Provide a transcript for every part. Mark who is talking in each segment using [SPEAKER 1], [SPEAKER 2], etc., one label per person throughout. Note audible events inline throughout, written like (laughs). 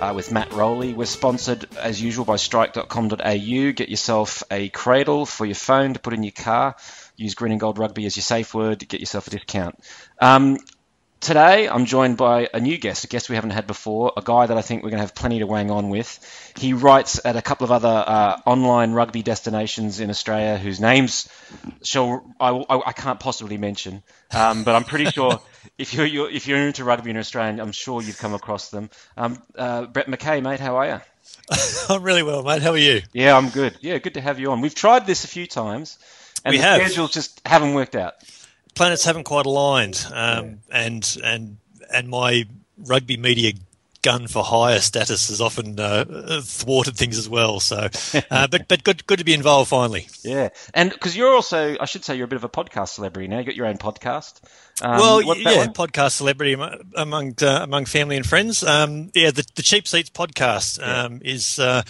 [SPEAKER 1] uh, with Matt Rowley. We're sponsored as usual by strike.com.au. Get yourself a cradle for your phone to put in your car. Use Green and Gold Rugby as your safe word get yourself a discount. Um, Today, I'm joined by a new guest, a guest we haven't had before, a guy that I think we're going to have plenty to wang on with. He writes at a couple of other uh, online rugby destinations in Australia whose names shall I, I, I can't possibly mention, um, but I'm pretty sure (laughs) if you're, you're if you're into rugby in Australia, I'm sure you've come across them. Um, uh, Brett McKay, mate, how are you? (laughs)
[SPEAKER 2] I'm really well, mate. How are you?
[SPEAKER 1] Yeah, I'm good. Yeah, good to have you on. We've tried this a few times, and
[SPEAKER 2] We
[SPEAKER 1] the
[SPEAKER 2] have.
[SPEAKER 1] schedules just haven't worked out.
[SPEAKER 2] Planets haven't quite aligned, um, and and and my rugby media gun for higher status has often uh, thwarted things as well. So, uh, (laughs) but but good good to be involved finally.
[SPEAKER 1] Yeah, and because you're also, I should say, you're a bit of a podcast celebrity now. You got your own podcast. Um,
[SPEAKER 2] well, yeah,
[SPEAKER 1] one?
[SPEAKER 2] podcast celebrity among uh, among family and friends. Um, yeah, the, the Cheap Seats podcast um, is uh,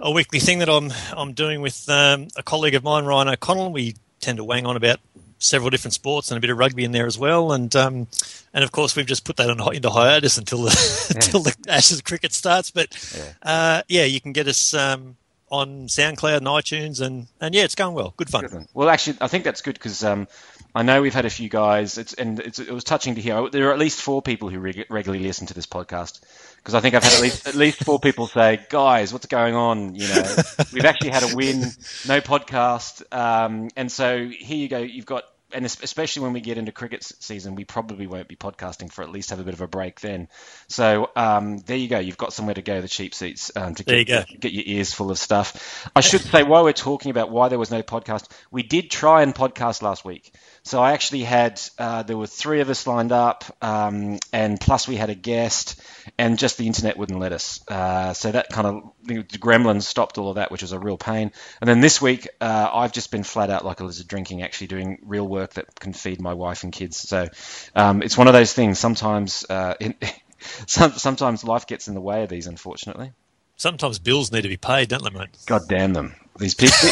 [SPEAKER 2] a weekly thing that I'm I'm doing with um, a colleague of mine, Ryan O'Connell. We tend to wang on about several different sports and a bit of rugby in there as well. And um, and of course we've just put that on into hiatus until the (laughs) until the Ashes cricket starts. But uh, yeah, you can get us um, on SoundCloud and iTunes, and and yeah, it's going well. Good fun.
[SPEAKER 1] Well, actually, I think that's good because um, I know we've had a few guys, it's, and it's, it was touching to hear. There are at least four people who reg- regularly listen to this podcast because I think I've had at least at least four people say, "Guys, what's going on?" You know, we've actually had a win, no podcast, um, and so here you go. You've got. And especially when we get into cricket season, we probably won't be podcasting for at least have a bit of a break then. So um, there you go. You've got somewhere to go. The cheap seats um, to get,
[SPEAKER 2] you
[SPEAKER 1] get your ears full of stuff. I should say, while we're talking about why there was no podcast, we did try and podcast last week. So I actually had, uh, there were three of us lined up, um, and plus we had a guest, and just the internet wouldn't let us. Uh, so that kind of, the gremlins stopped all of that, which was a real pain. And then this week, uh, I've just been flat out like a lizard drinking, actually doing real work that can feed my wife and kids. So um, it's one of those things. Sometimes, uh, in, (laughs) sometimes life gets in the way of these, unfortunately.
[SPEAKER 2] Sometimes bills need to be paid, don't they, mate?
[SPEAKER 1] God damn them. These people,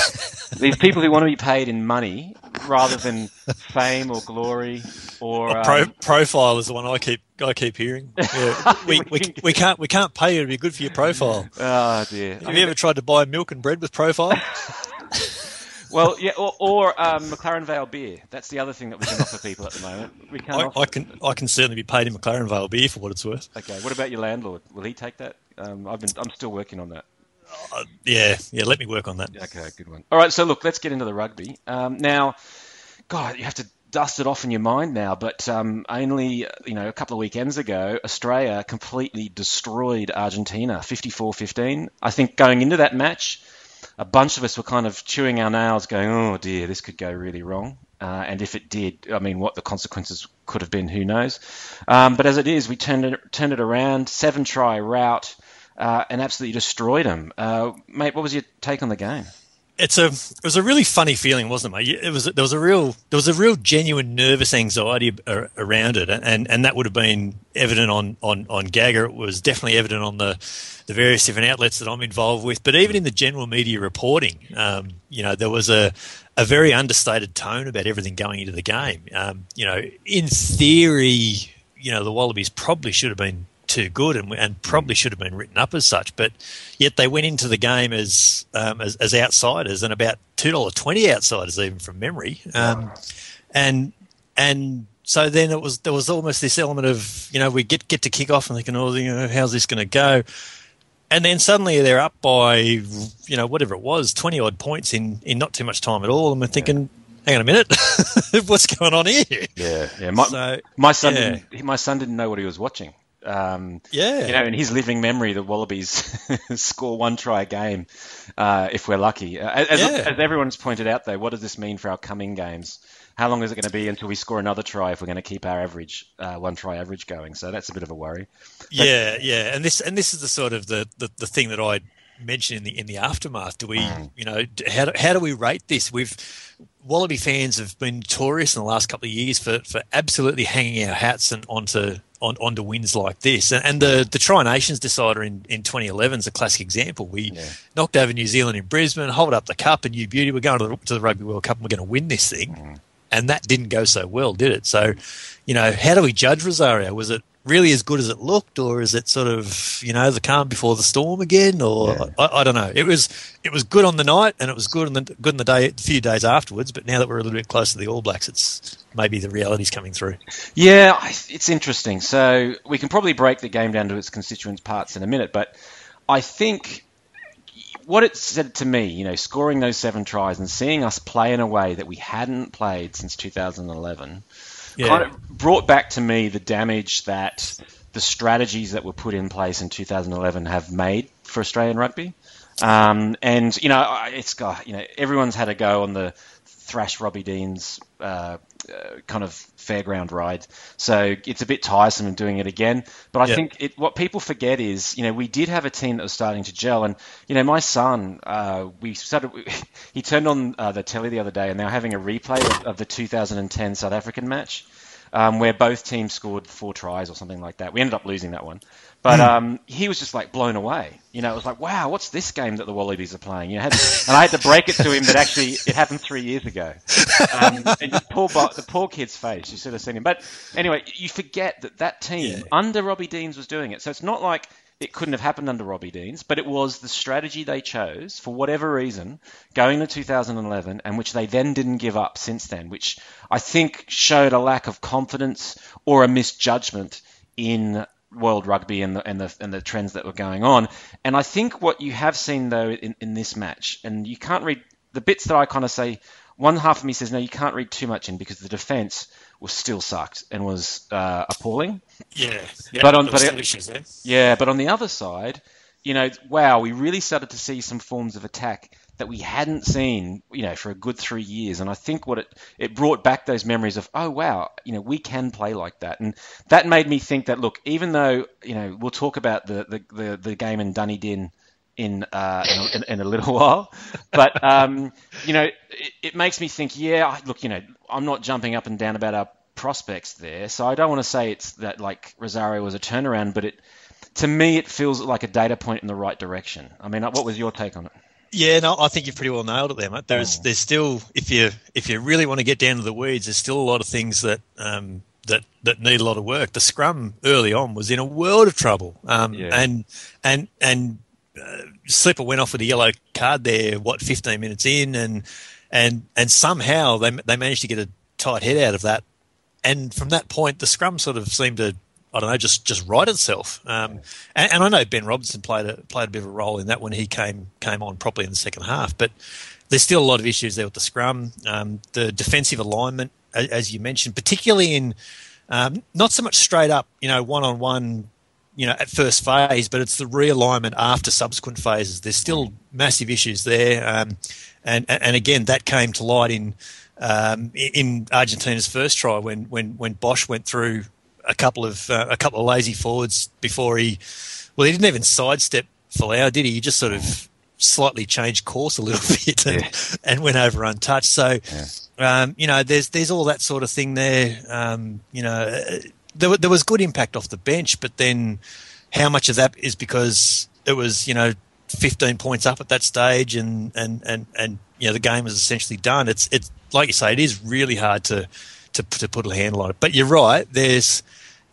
[SPEAKER 1] these people who want to be paid in money rather than fame or glory or um,
[SPEAKER 2] Pro, profile is the one I keep I keep hearing. (laughs) Yeah. we, we, we can't we can't pay you to be good for your profile.
[SPEAKER 1] oh dear.
[SPEAKER 2] Have you ever tried to buy milk and bread with profile? (laughs)
[SPEAKER 1] Well, yeah, or, or um, McLaren Vale beer. That's the other thing that we can offer people at the moment. We can't
[SPEAKER 2] I,
[SPEAKER 1] offer.
[SPEAKER 2] I can I can certainly be paid in McLaren Vale beer for what it's worth.
[SPEAKER 1] Okay, what about your landlord? Will he take that? Um, I've been, I'm still working on that.
[SPEAKER 2] Yeah, yeah. Let me work on that.
[SPEAKER 1] Okay, good one. All right, so look, let's get into the rugby. Um, now, God, you have to dust it off in your mind now, but um, only you know a couple of weekends ago, Australia completely destroyed Argentina, 54-15. I think going into that match, a bunch of us were kind of chewing our nails, going, "Oh dear, this could go really wrong." Uh, and if it did, I mean, what the consequences could have been, who knows? Um, but as it is, we turned it, turned it around, seven try route. uh, and absolutely destroyed them. Uh, mate, what was your take on the game?
[SPEAKER 2] It's a it was a really funny feeling, wasn't it, mate? It was there was a real there was a real genuine nervous anxiety around it, and and that would have been evident on on on Gagger. It was definitely evident on the the various different outlets that I'm involved with, but even in the general media reporting, um, you know, there was a a very understated tone about everything going into the game. Um, you know, in theory, you know, the Wallabies probably should have been too good and, and probably should have been written up as such. But yet they went into the game as um, as, as outsiders and about two dollar twenty outsiders even from memory. Um, and and so then it was there was almost this element of you know we get get to kick off and thinking oh you know how's this going to go. And then suddenly they're up by, you know, whatever it was, 20 odd points in, in not too much time at all. And we're thinking, hang on a minute, (laughs) what's going on here?
[SPEAKER 1] Yeah, yeah. My,
[SPEAKER 2] So,
[SPEAKER 1] my son,
[SPEAKER 2] yeah.
[SPEAKER 1] didn't, my son didn't know what he was watching. Um,
[SPEAKER 2] Yeah.
[SPEAKER 1] you know, in his living memory, the Wallabies (laughs) score one try a game uh, if we're lucky. Uh, as,
[SPEAKER 2] Yeah.
[SPEAKER 1] as everyone's pointed out, though, what does this mean for our coming games? how long is it going to be until we score another try if we're going to keep our average uh, one try average going? So that's a bit of a worry.
[SPEAKER 2] But, yeah, yeah, and this and this is the sort of the, the, the thing that I mentioned in the in the aftermath. Do we, mm. you know, how do, how do we rate this? We've Wallaby fans have been notorious in the last couple of years for, for absolutely hanging our hats and onto on, onto wins like this. And, and the the Tri Nations decider in, in 2011 is a classic example. We yeah. knocked over New Zealand in Brisbane, hold up the cup, and you beauty, we're going to the, to the Rugby World Cup and we're going to win this thing. Mm. And that didn't go so well, did it? So, you know, how do we judge Rosario? Was it really as good as it looked, or is it sort of you know the calm before the storm again? Or yeah. I, I, don't know. It was it was good on the night, and it was good in the good in the day, a few days afterwards. But now that we're a little bit closer to the All Blacks, it's maybe the reality's coming through.
[SPEAKER 1] Yeah, it's interesting. So we can probably break the game down to its constituent parts in a minute, but I think what it said to me, you know, scoring those seven tries and seeing us play in a way that we hadn't played since 2011 yeah. kind of brought back to me the damage that the strategies that were put in place in 2011 have made for Australian rugby. Um, and you know, it's got you know everyone's had a go on the thrash Robbie Deans uh, uh, kind of fairground ride, so it's a bit tiresome doing it again. But I yep. think it, what people forget is, you know, we did have a team that was starting to gel, and you know, my son, uh, we started, (laughs) he turned on uh, the telly the other day, and they were having a replay of, of the 2010 South African match. Um, where both teams scored four tries or something like that. We ended up losing that one. But hmm. um, he was just like blown away. You know, it was like, wow, what's this game that the Wallabies are playing? You know, and I had to break it to him that actually it happened three years ago. Um, and poor, the poor kid's face, you should have seen him. But anyway, you forget that that team yeah. under Robbie Deans was doing it. So it's not like it couldn't have happened under Robbie Deans, but it was the strategy they chose for whatever reason going to 2011, and which they then didn't give up since then, which I think showed a lack of confidence or a misjudgment in world rugby and the, and the and the trends that were going on. And I think what you have seen though in, in this match, and you can't read the bits that I kind of say. One half of me says no, you can't read too much in because the defence was still sucked and was uh, appalling.
[SPEAKER 2] Yeah,
[SPEAKER 1] yeah but on but it, yeah, but on the other side, you know, wow, we really started to see some forms of attack that we hadn't seen, you know, for a good three years. And I think what it it brought back those memories of, oh wow, you know, we can play like that, and that made me think that look, even though you know, we'll talk about the the the, the game in Dunedin in uh, in, a, in, a, little (laughs) while. But um, you know, it, it, makes me think. Yeah, look, you know, I'm not jumping up and down about our prospects there, so I don't want to say it's that like Rosario was a turnaround, but it to me it feels like a data point in the right direction. I mean, what was your take on it?
[SPEAKER 2] Yeah, no, I think you've pretty well nailed it there, mate. There's oh. there's still if you if you really want to get down to the weeds, there's still a lot of things that um, that that need a lot of work. The scrum early on was in a world of trouble, um, yeah. and and and uh, Slipper went off with a yellow card there. What 15 minutes in, and and and somehow they they managed to get a tight head out of that. And from that point, the scrum sort of seemed to I don't know, just just right itself. Um, and, and, I know Ben Robinson played a played a bit of a role in that when he came came on properly in the second half. But there's still a lot of issues there with the scrum, um, the defensive alignment, as you mentioned, particularly in um, not so much straight up, you know, one on one, you know, at first phase, but it's the realignment after subsequent phases. There's still massive issues there, um, and and again that came to light in. Um, in Argentina's first try, when when when Bosch went through a couple of uh, a couple of lazy forwards before he. Well, he didn't even sidestep Folau, did he? He just sort of slightly changed course a little (laughs) bit and, yeah. and went over untouched. So, yeah. um, you know, there's there's all that sort of thing there. Um, you know, there, there was good impact off the bench, but then how much of that is because it was you know 15 points up at that stage and and and and you know the game was essentially done. It's it's like you say, it is really hard to to, to put a handle on it. But you're right. There's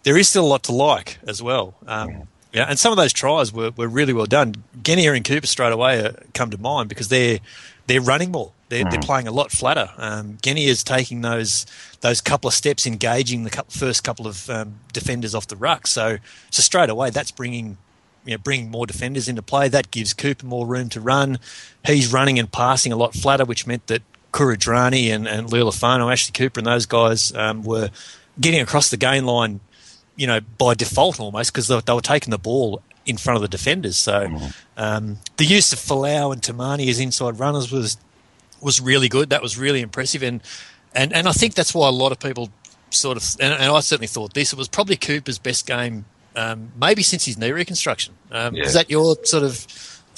[SPEAKER 2] there is still a lot to like as well. Um, yeah, and some of those tries were, were really well done. Genia and Cooper straight away uh, come to mind because they're they're running more. They're, mm. they're playing a lot flatter. Um, is taking those those couple of steps, engaging the couple, first couple of um, defenders off the ruck. So so straight away, that's bringing you know, bringing more defenders into play. That gives Cooper more room to run. He's running and passing a lot flatter, which meant that Kuridrani and, and Leali'ifano, Ashley Cooper, and those guys um, were getting across the gain line, you know, by default almost because they, they, were taking the ball in front of the defenders. So mm-hmm. um, the use of Folau and Tomane as inside runners was was really good. That was really impressive. And and and I think that's why a lot of people sort of, and, and I certainly thought this. It was probably Cooper's best game, um, maybe since his knee reconstruction. Um,
[SPEAKER 1] Yeah.
[SPEAKER 2] Is that your sort of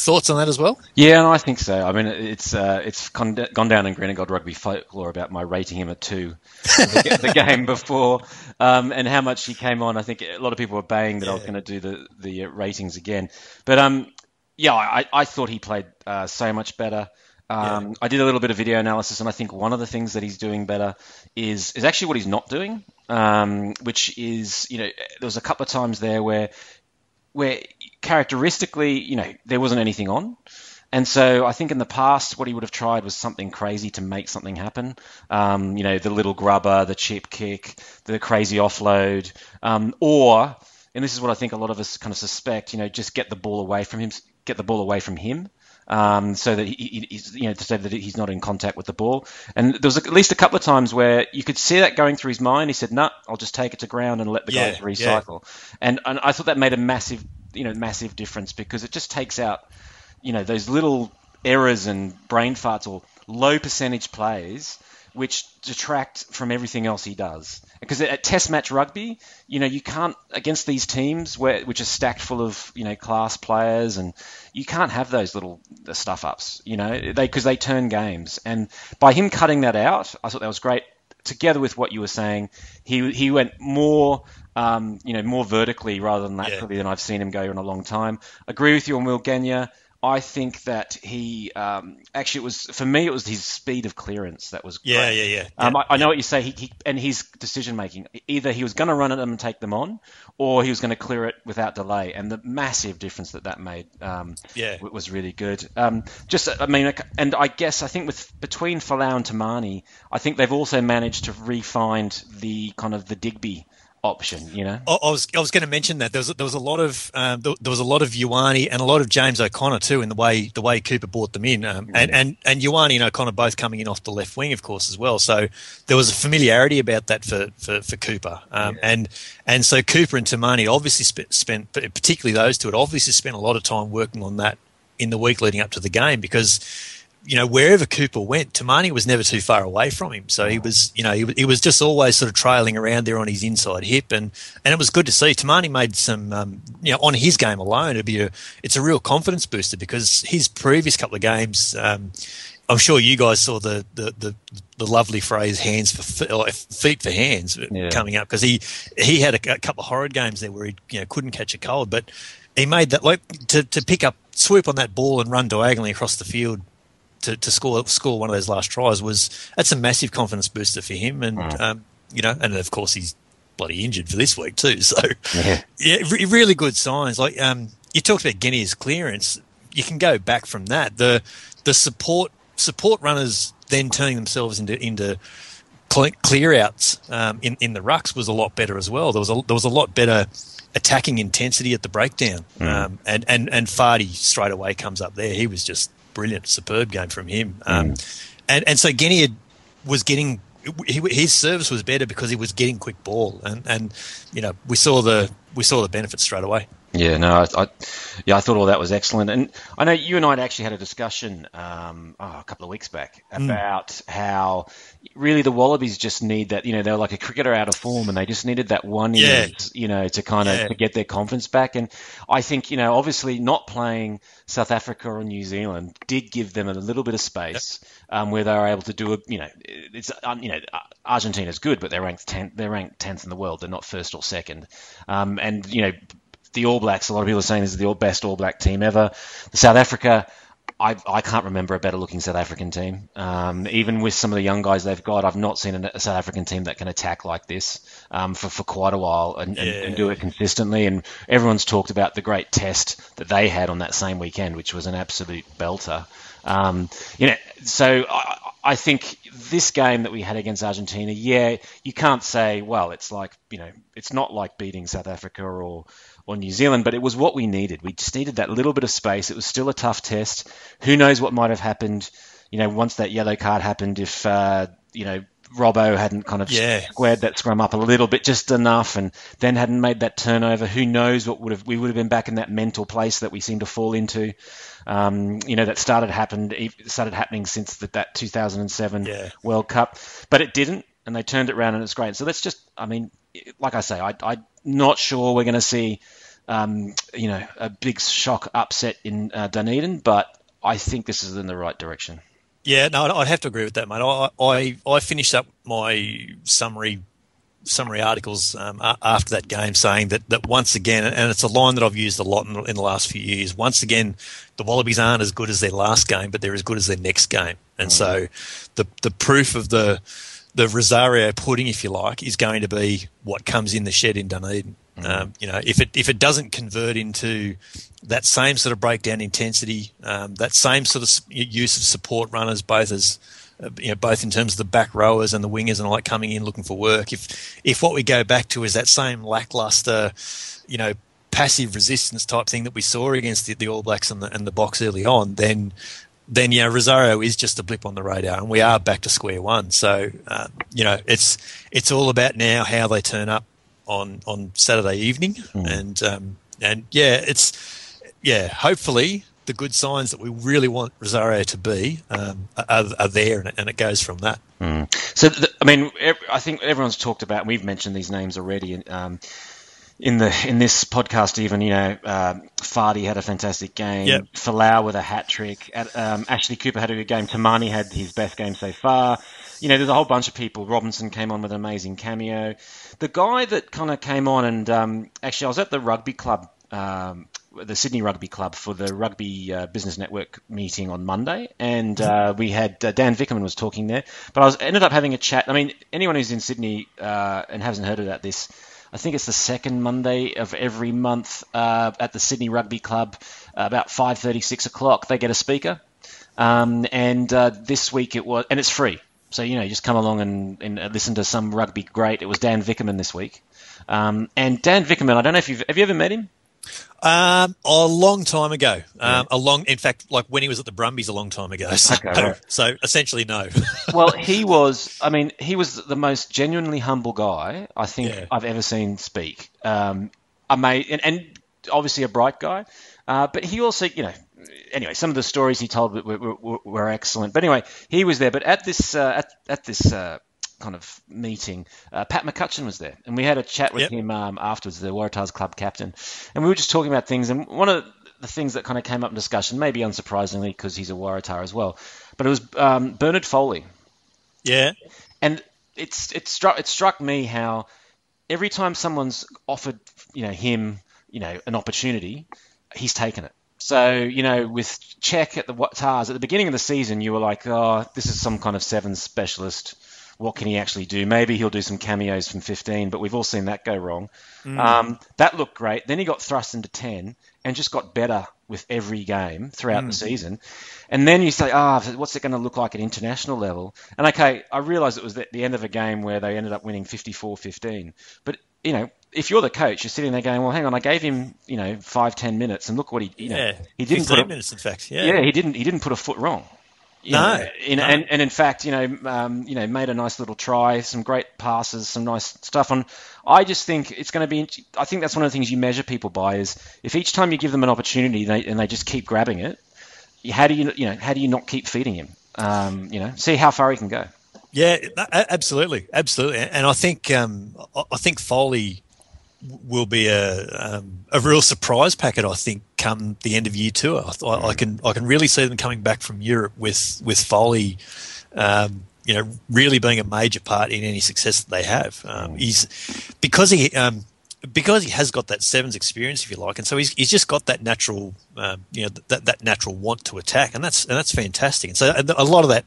[SPEAKER 2] thoughts on that as well?
[SPEAKER 1] Yeah, and I think so. I mean, it's uh, it's gone, gone down in Green and Gold rugby folklore about my rating him a two the, the (laughs) game before, um, and how much he came on. I think a lot of people were baying that I was going to do the the uh, ratings again, but um, yeah, I, I thought he played uh, so much better. Um, I did a little bit of video analysis, and I think one of the things that he's doing better is is actually what he's not doing, um, which is you know there was a couple of times there where where characteristically, you know, there wasn't anything on. And so I think in the past, what he would have tried was something crazy to make something happen. Um, you know, the little grubber, the chip kick, the crazy offload, um, or, and this is what I think a lot of us kind of suspect, you know, just get the ball away from him, get the ball away from him. Um, so that he, he- he's, you know, to say that he's not in contact with the ball. And there was at least a couple of times where you could see that going through his mind. He said, "No, I'll just take it to ground and let the
[SPEAKER 2] Yeah,
[SPEAKER 1] guys
[SPEAKER 2] yeah.
[SPEAKER 1] recycle." And and I thought that made a massive, you know, massive difference because it just takes out, you know, those little errors and brain farts or low percentage plays which detract from everything else he does. Because at Test match rugby, you know, you can't against these teams where which are stacked full of you know class players, and you can't have those little stuff ups. You know, they because they turn games. And by him cutting that out, I thought that was great. Together with what you were saying, he he went more. Um, you know, more vertically rather than laterally than I've seen him go in a long time. Agree with you on Will Genia. I think that he um, actually it was for me it was his speed of clearance that was
[SPEAKER 2] Yeah,
[SPEAKER 1] great.
[SPEAKER 2] yeah, yeah.
[SPEAKER 1] Um, I, I know what you say. He, he and his decision making. Either he was going to run at them and take them on, or he was going to clear it without delay. And the massive difference that that made um,
[SPEAKER 2] Yeah.
[SPEAKER 1] was really good. Um, just, I mean, and I guess I think with between Folau and Tomane, I think they've also managed to refine the kind of the Digby option. You know.
[SPEAKER 2] I I was I was going to mention that there was there was a lot of um, there, there was a lot of Ioane and a lot of James O'Connor too in the way the way Cooper brought them in, um, and and and Ioane and O'Connor both coming in off the left wing, of course, as well. So there was a familiarity about that for for, for Cooper, um, and and so Cooper and Tomane obviously spent, spent particularly those two had obviously spent a lot of time working on that in the week leading up to the game because you know, wherever Cooper went, Tomane was never too far away from him. So he was, you know, he, he was just always sort of trailing around there on his inside hip, and and it was good to see. Tomane made some, um, you know, on his game alone, it'd be a, it's a real confidence booster because his previous couple of games. Um, I'm sure you guys saw the the, the, the lovely phrase "hands for fe- feet for hands"
[SPEAKER 1] Yeah.
[SPEAKER 2] coming up because he he had a, a couple of horrid games there where he you know couldn't catch a cold, but he made that like to, to pick up swoop on that ball and run diagonally across the field to, to score score one of those last tries was that's a massive confidence booster for him, and um, you know, and of course he's bloody injured for this week too. (laughs) So
[SPEAKER 1] Yeah.
[SPEAKER 2] yeah, re- really good signs. Like um, you talked about Genia's clearance, you can go back from that. The the support support runners then turning themselves into into cle- clear outs um, in in the rucks was a lot better as well. There was a there was a lot better attacking intensity at the breakdown, um, and and and Fardy straight away comes up there. He was just brilliant, superb game from him. Um, and and so Genia was getting. His service was better because he was getting quick ball, and, and you know we saw the we saw the benefits straight away.
[SPEAKER 1] Yeah, no, I, I, yeah, I thought all that was excellent, and I know you and I had actually had a discussion um, oh, a couple of weeks back about how really the Wallabies just need that. You know, they're like a cricketer out of form, and they just needed that one
[SPEAKER 2] Yeah.
[SPEAKER 1] innings, you know, to kind of
[SPEAKER 2] Yeah.
[SPEAKER 1] to get their confidence back. And I think you know, obviously, not playing South Africa or New Zealand did give them a little bit of space um, where they were able to do a, you know, it's um, you know, Argentina's good, but they're ranked tenth, they're ranked tenth in the world. They're not first or second, um, and you know the All Blacks, a lot of people are saying this is the all- best All Black team ever. The South Africa, I, I can't remember a better looking South African team. Um, even with some of the young guys they've got, I've not seen a, South African team that can attack like this um, for, for quite a while and, and, and do it consistently. And everyone's talked about the great test that they had on that same weekend, which was an absolute belter. Um, you know, so I, I think this game that we had against Argentina, yeah, you can't say, well, it's like, you know, it's not like beating South Africa or or New Zealand, but it was what we needed. We just needed that little bit of space. It was still a tough test. Who knows what might have happened, you know, once that yellow card happened if, uh, you know, Robbo hadn't kind of
[SPEAKER 2] Yeah.
[SPEAKER 1] squared that scrum up a little bit, just enough, and then hadn't made that turnover, who knows what would have we would have been back in that mental place that we seem to fall into. Um, you know that started happened started happening since the, that 2007
[SPEAKER 2] Yeah.
[SPEAKER 1] World Cup, but it didn't, and they turned it around, and it's great. So let's just, I mean, like I say, I, I'm not sure we're going to see, um, you know, a big shock upset in uh, Dunedin, but I think this is in the right direction.
[SPEAKER 2] Yeah, no, I'd have to agree with that, mate. I I, I finished up my summary summary articles um, after that game saying that, that once again, and it's a line that I've used a lot in, in the last few years. Once again, the Wallabies aren't as good as their last game, but they're as good as their next game. And so, the the proof of the the Rosario pudding, if you like, is going to be what comes in the shed in Dunedin. Um, you know, if it if it doesn't convert into that same sort of breakdown intensity, um, that same sort of use of support runners, both as uh, you know, both in terms of the back rowers and the wingers and all that coming in looking for work. If if what we go back to is that same lackluster, you know, passive resistance type thing that we saw against the, the All Blacks and the and the box early on, then then yeah, Rosario is just a blip on the radar, and we are back to square one. So uh, you know, it's it's all about now how they turn up on on Saturday evening, and um, and yeah, it's yeah, hopefully the good signs that we really want Rosario to be um, are, are there, and it, and it goes from that.
[SPEAKER 1] So, the, I mean, I think everyone's talked about, and we've mentioned these names already in, um, in the in this podcast. Even you know, um, Fardy had a fantastic game.
[SPEAKER 2] Yep.
[SPEAKER 1] Folau with a hat trick. At- Um, Ashley Cooper had a good game. Tomane had his best game so far. You know, there's a whole bunch of people. Robinson came on with an amazing cameo. The guy that kind of came on, and um, actually, I was at the rugby club. Um, the Sydney Rugby Club for the Rugby uh, Business Network meeting on Monday, and uh, we had uh, Dan Vickerman was talking there. But I was ended up having a chat. I mean, anyone who's in Sydney uh, and hasn't heard about this, I think it's the second Monday of every month uh, at the Sydney Rugby Club, uh, about 5:30, 6 o'clock. They get a speaker, um, and uh, this week it was, and it's free. So you know, just come along and, and listen to some rugby great. It was Dan Vickerman this week, um, and Dan Vickerman. I don't know if you've have you ever met him.
[SPEAKER 2] Um, a long time ago. Um, a long, in fact, like when he was at the Brumbies a long time ago. So,
[SPEAKER 1] Okay, right.
[SPEAKER 2] so essentially, no. (laughs)
[SPEAKER 1] well, he was. I mean, he was the most genuinely humble guy I think
[SPEAKER 2] Yeah.
[SPEAKER 1] I've ever seen speak. Um, ama- and, and obviously a bright guy, uh, but he also, you know. Anyway, some of the stories he told were, were, were, were excellent. But anyway, he was there. But at this uh, at, at this uh, kind of meeting, uh, Pat McCutcheon was there, and we had a chat with
[SPEAKER 2] Yep.
[SPEAKER 1] him um, afterwards, the Waratahs club captain, and we were just talking about things. And one of the things that kind of came up in discussion, maybe unsurprisingly because he's a Waratah as well, but it was um, Bernard Foley
[SPEAKER 2] yeah,
[SPEAKER 1] and it's it struck it struck me how every time someone's offered you know him you know an opportunity, he's taken it. So you know with Czech at the Tahs at the beginning of the season, you were like, oh, this is some kind of seven specialist. What can he actually do? Maybe he'll do some cameos from 15, but we've all seen that go wrong. Um, that looked great. Then he got thrust into 10 and just got better with every game throughout the season. And then you say, ah, what's it going to look like at international level? And okay, I realise it was at the end of a game where they ended up winning 54-15. But, you know, if you're the coach, you're sitting there going, well, hang on, I gave him, you know, five, ten minutes and look what he, you know,
[SPEAKER 2] yeah.
[SPEAKER 1] he didn't
[SPEAKER 2] 15
[SPEAKER 1] put a,
[SPEAKER 2] minutes, in fact. Yeah.
[SPEAKER 1] yeah, he didn't. He didn't put a foot wrong. You
[SPEAKER 2] No,
[SPEAKER 1] know, in,
[SPEAKER 2] no.
[SPEAKER 1] And, and in fact, you know, um, you know, made a nice little try, some great passes, some nice stuff. And I just think it's going to be. I think that's one of the things you measure people by is if each time you give them an opportunity they, and they just keep grabbing it, how do you, you know, how do you not keep feeding him? Um, you know, see how far he can go.
[SPEAKER 2] Yeah, absolutely, absolutely, and I think um, I think Foley will be a um, a real surprise packet. I think come the end of year two, I, I, I can I can really see them coming back from Europe with with Foley. Um, you know, really being a major part in any success that they have. Um, he's because he um, because he has got that sevens experience, if you like, and so he's, he's just got that natural, um, you know, that, that natural want to attack, and that's and that's fantastic. And so a lot of that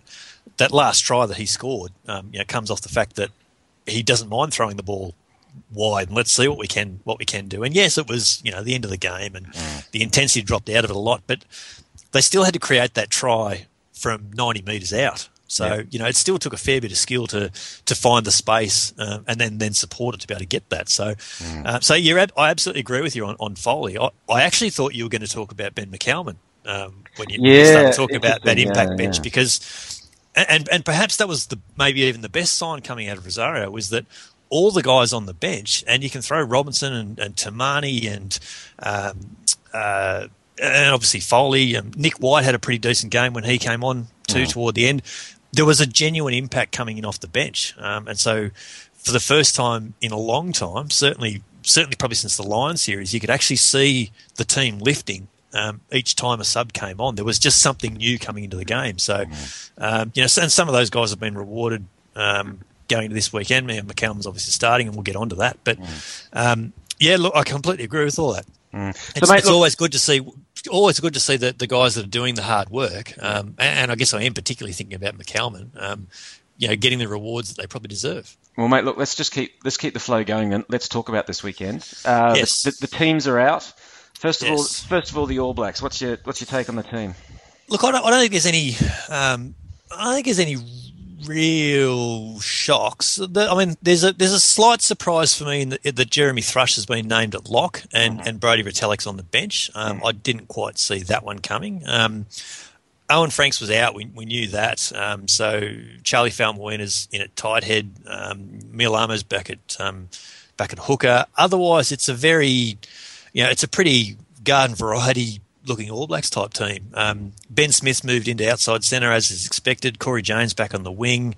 [SPEAKER 2] that last try that he scored, um, you know, comes off the fact that he doesn't mind throwing the ball wide and let's see what we can what we can do. And yes, it was you know the end of the game and the intensity dropped out of it a lot, but they still had to create that try from 90 metres out. So
[SPEAKER 1] Yeah.
[SPEAKER 2] you know it still took a fair bit of skill to to find the space um, and then then support it to be able to get that. So uh, so you're ab- I absolutely agree with you on, on Foley. I, I actually thought you were going to talk about Ben McCalman um, when you,
[SPEAKER 1] Yeah,
[SPEAKER 2] started talking about that impact
[SPEAKER 1] Yeah,
[SPEAKER 2] bench because and and perhaps that was the maybe even the best sign coming out of Rosario was that all the guys on the bench, and you can throw Robinson and, and Tamani and um, uh, and obviously Foley. And Nick White had a pretty decent game when he came on too toward the end. There was a genuine impact coming in off the bench, um, and so for the first time in a long time, certainly certainly probably since the Lions series, you could actually see the team lifting um, each time a sub came on. There was just something new coming into the game. So, um, you know, and some of those guys have been rewarded um, going to this weekend. Man, McCalman's obviously starting, and we'll get onto that. But um, yeah, look, I completely agree with all that. It's,
[SPEAKER 1] mate,
[SPEAKER 2] it's
[SPEAKER 1] look-
[SPEAKER 2] always good to see. Always good to see the, the guys that are doing the hard work, um, and, and I guess I am particularly thinking about McCalman. Um, you know, getting the rewards that they probably deserve.
[SPEAKER 1] Well, mate, look, let's just keep let's keep the flow going, and let's talk about this weekend. Uh,
[SPEAKER 2] Yes.
[SPEAKER 1] the, the, the teams are out. First of all, first of all, the All Blacks. What's your what's your take on the team?
[SPEAKER 2] Look, I don't, I don't think there's any. Um, I don't think there's any real shocks. I mean, there's a there's a slight surprise for me in that, that Jeremy Thrush has been named at lock and, and Brodie Retallick's on the bench. Um, I didn't quite see that one coming. Um, Owen Franks was out. We, we knew that. Um, so Charlie Faumuina's in at tight head. Um, Mealamu's back at um, back at hooker. Otherwise, it's a very, you know, it's a pretty garden variety looking All Blacks type team. Um, ben Smith moved into outside centre as is expected. Cory Jane's back on the wing.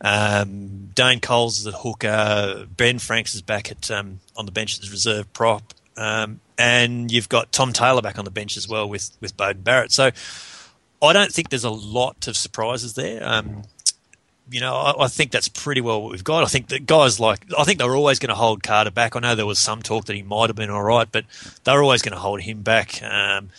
[SPEAKER 2] Um, Dane Coles is at hooker. Ben Franks is back at um, on the bench as reserve prop. Um, and you've got Tom Taylor back on the bench as well with with Beauden Barrett. So I don't think there's a lot of surprises there. You know, I, I think that's pretty well what we've got. I think that guys like, I think they were always going to hold Carter back. I know there was some talk that he might have been all right, but they were always going to hold him back. Um,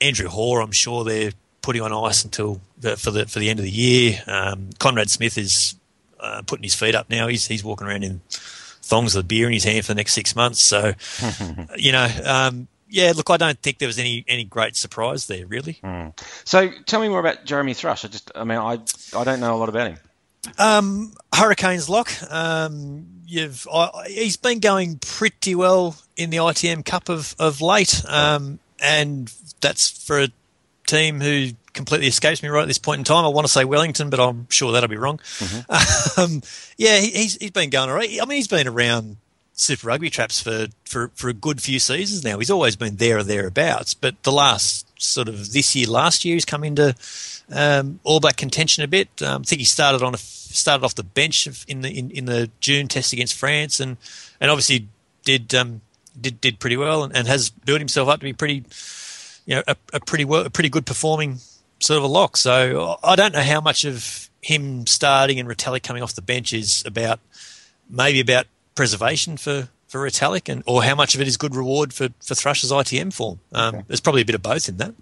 [SPEAKER 2] Andrew Hore, I'm sure they're putting on ice until the, for the for the end of the year. Um, Conrad Smith is uh, putting his feet up now. He's he's walking around in thongs with a beer in his hand for the next six months. So, (laughs) you know, um, yeah. Look, I don't think there was any any great surprise there, really.
[SPEAKER 1] So, tell me more about Jeremy Thrush. I just, I mean, I I don't know a lot about him.
[SPEAKER 2] Um, Hurricanes lock. Um, you've I, he's been going pretty well in the ITM Cup of of late, um, and that's for a team who completely escapes me right at this point in time. I want to say Wellington, but I'm sure that'll be wrong. (laughs) Um, yeah, he, he's he's been going all right. I mean, he's been around Super Rugby traps for, for, for a good few seasons now. He's always been there or thereabouts, but the last sort of this year, last year, he's come into um, All Black contention a bit. Um, I think he started on a started off the bench in the in, in the June test against France, and and obviously did um, did did pretty well, and, and has built himself up to be pretty, you know, a, a pretty well, a pretty good performing sort of a lock. So I don't know how much of him starting and Retallick coming off the bench is about maybe about preservation for for Retallick, and or how much of it is good reward for for Thrush's ITM form. Um, There's probably a bit of both in that.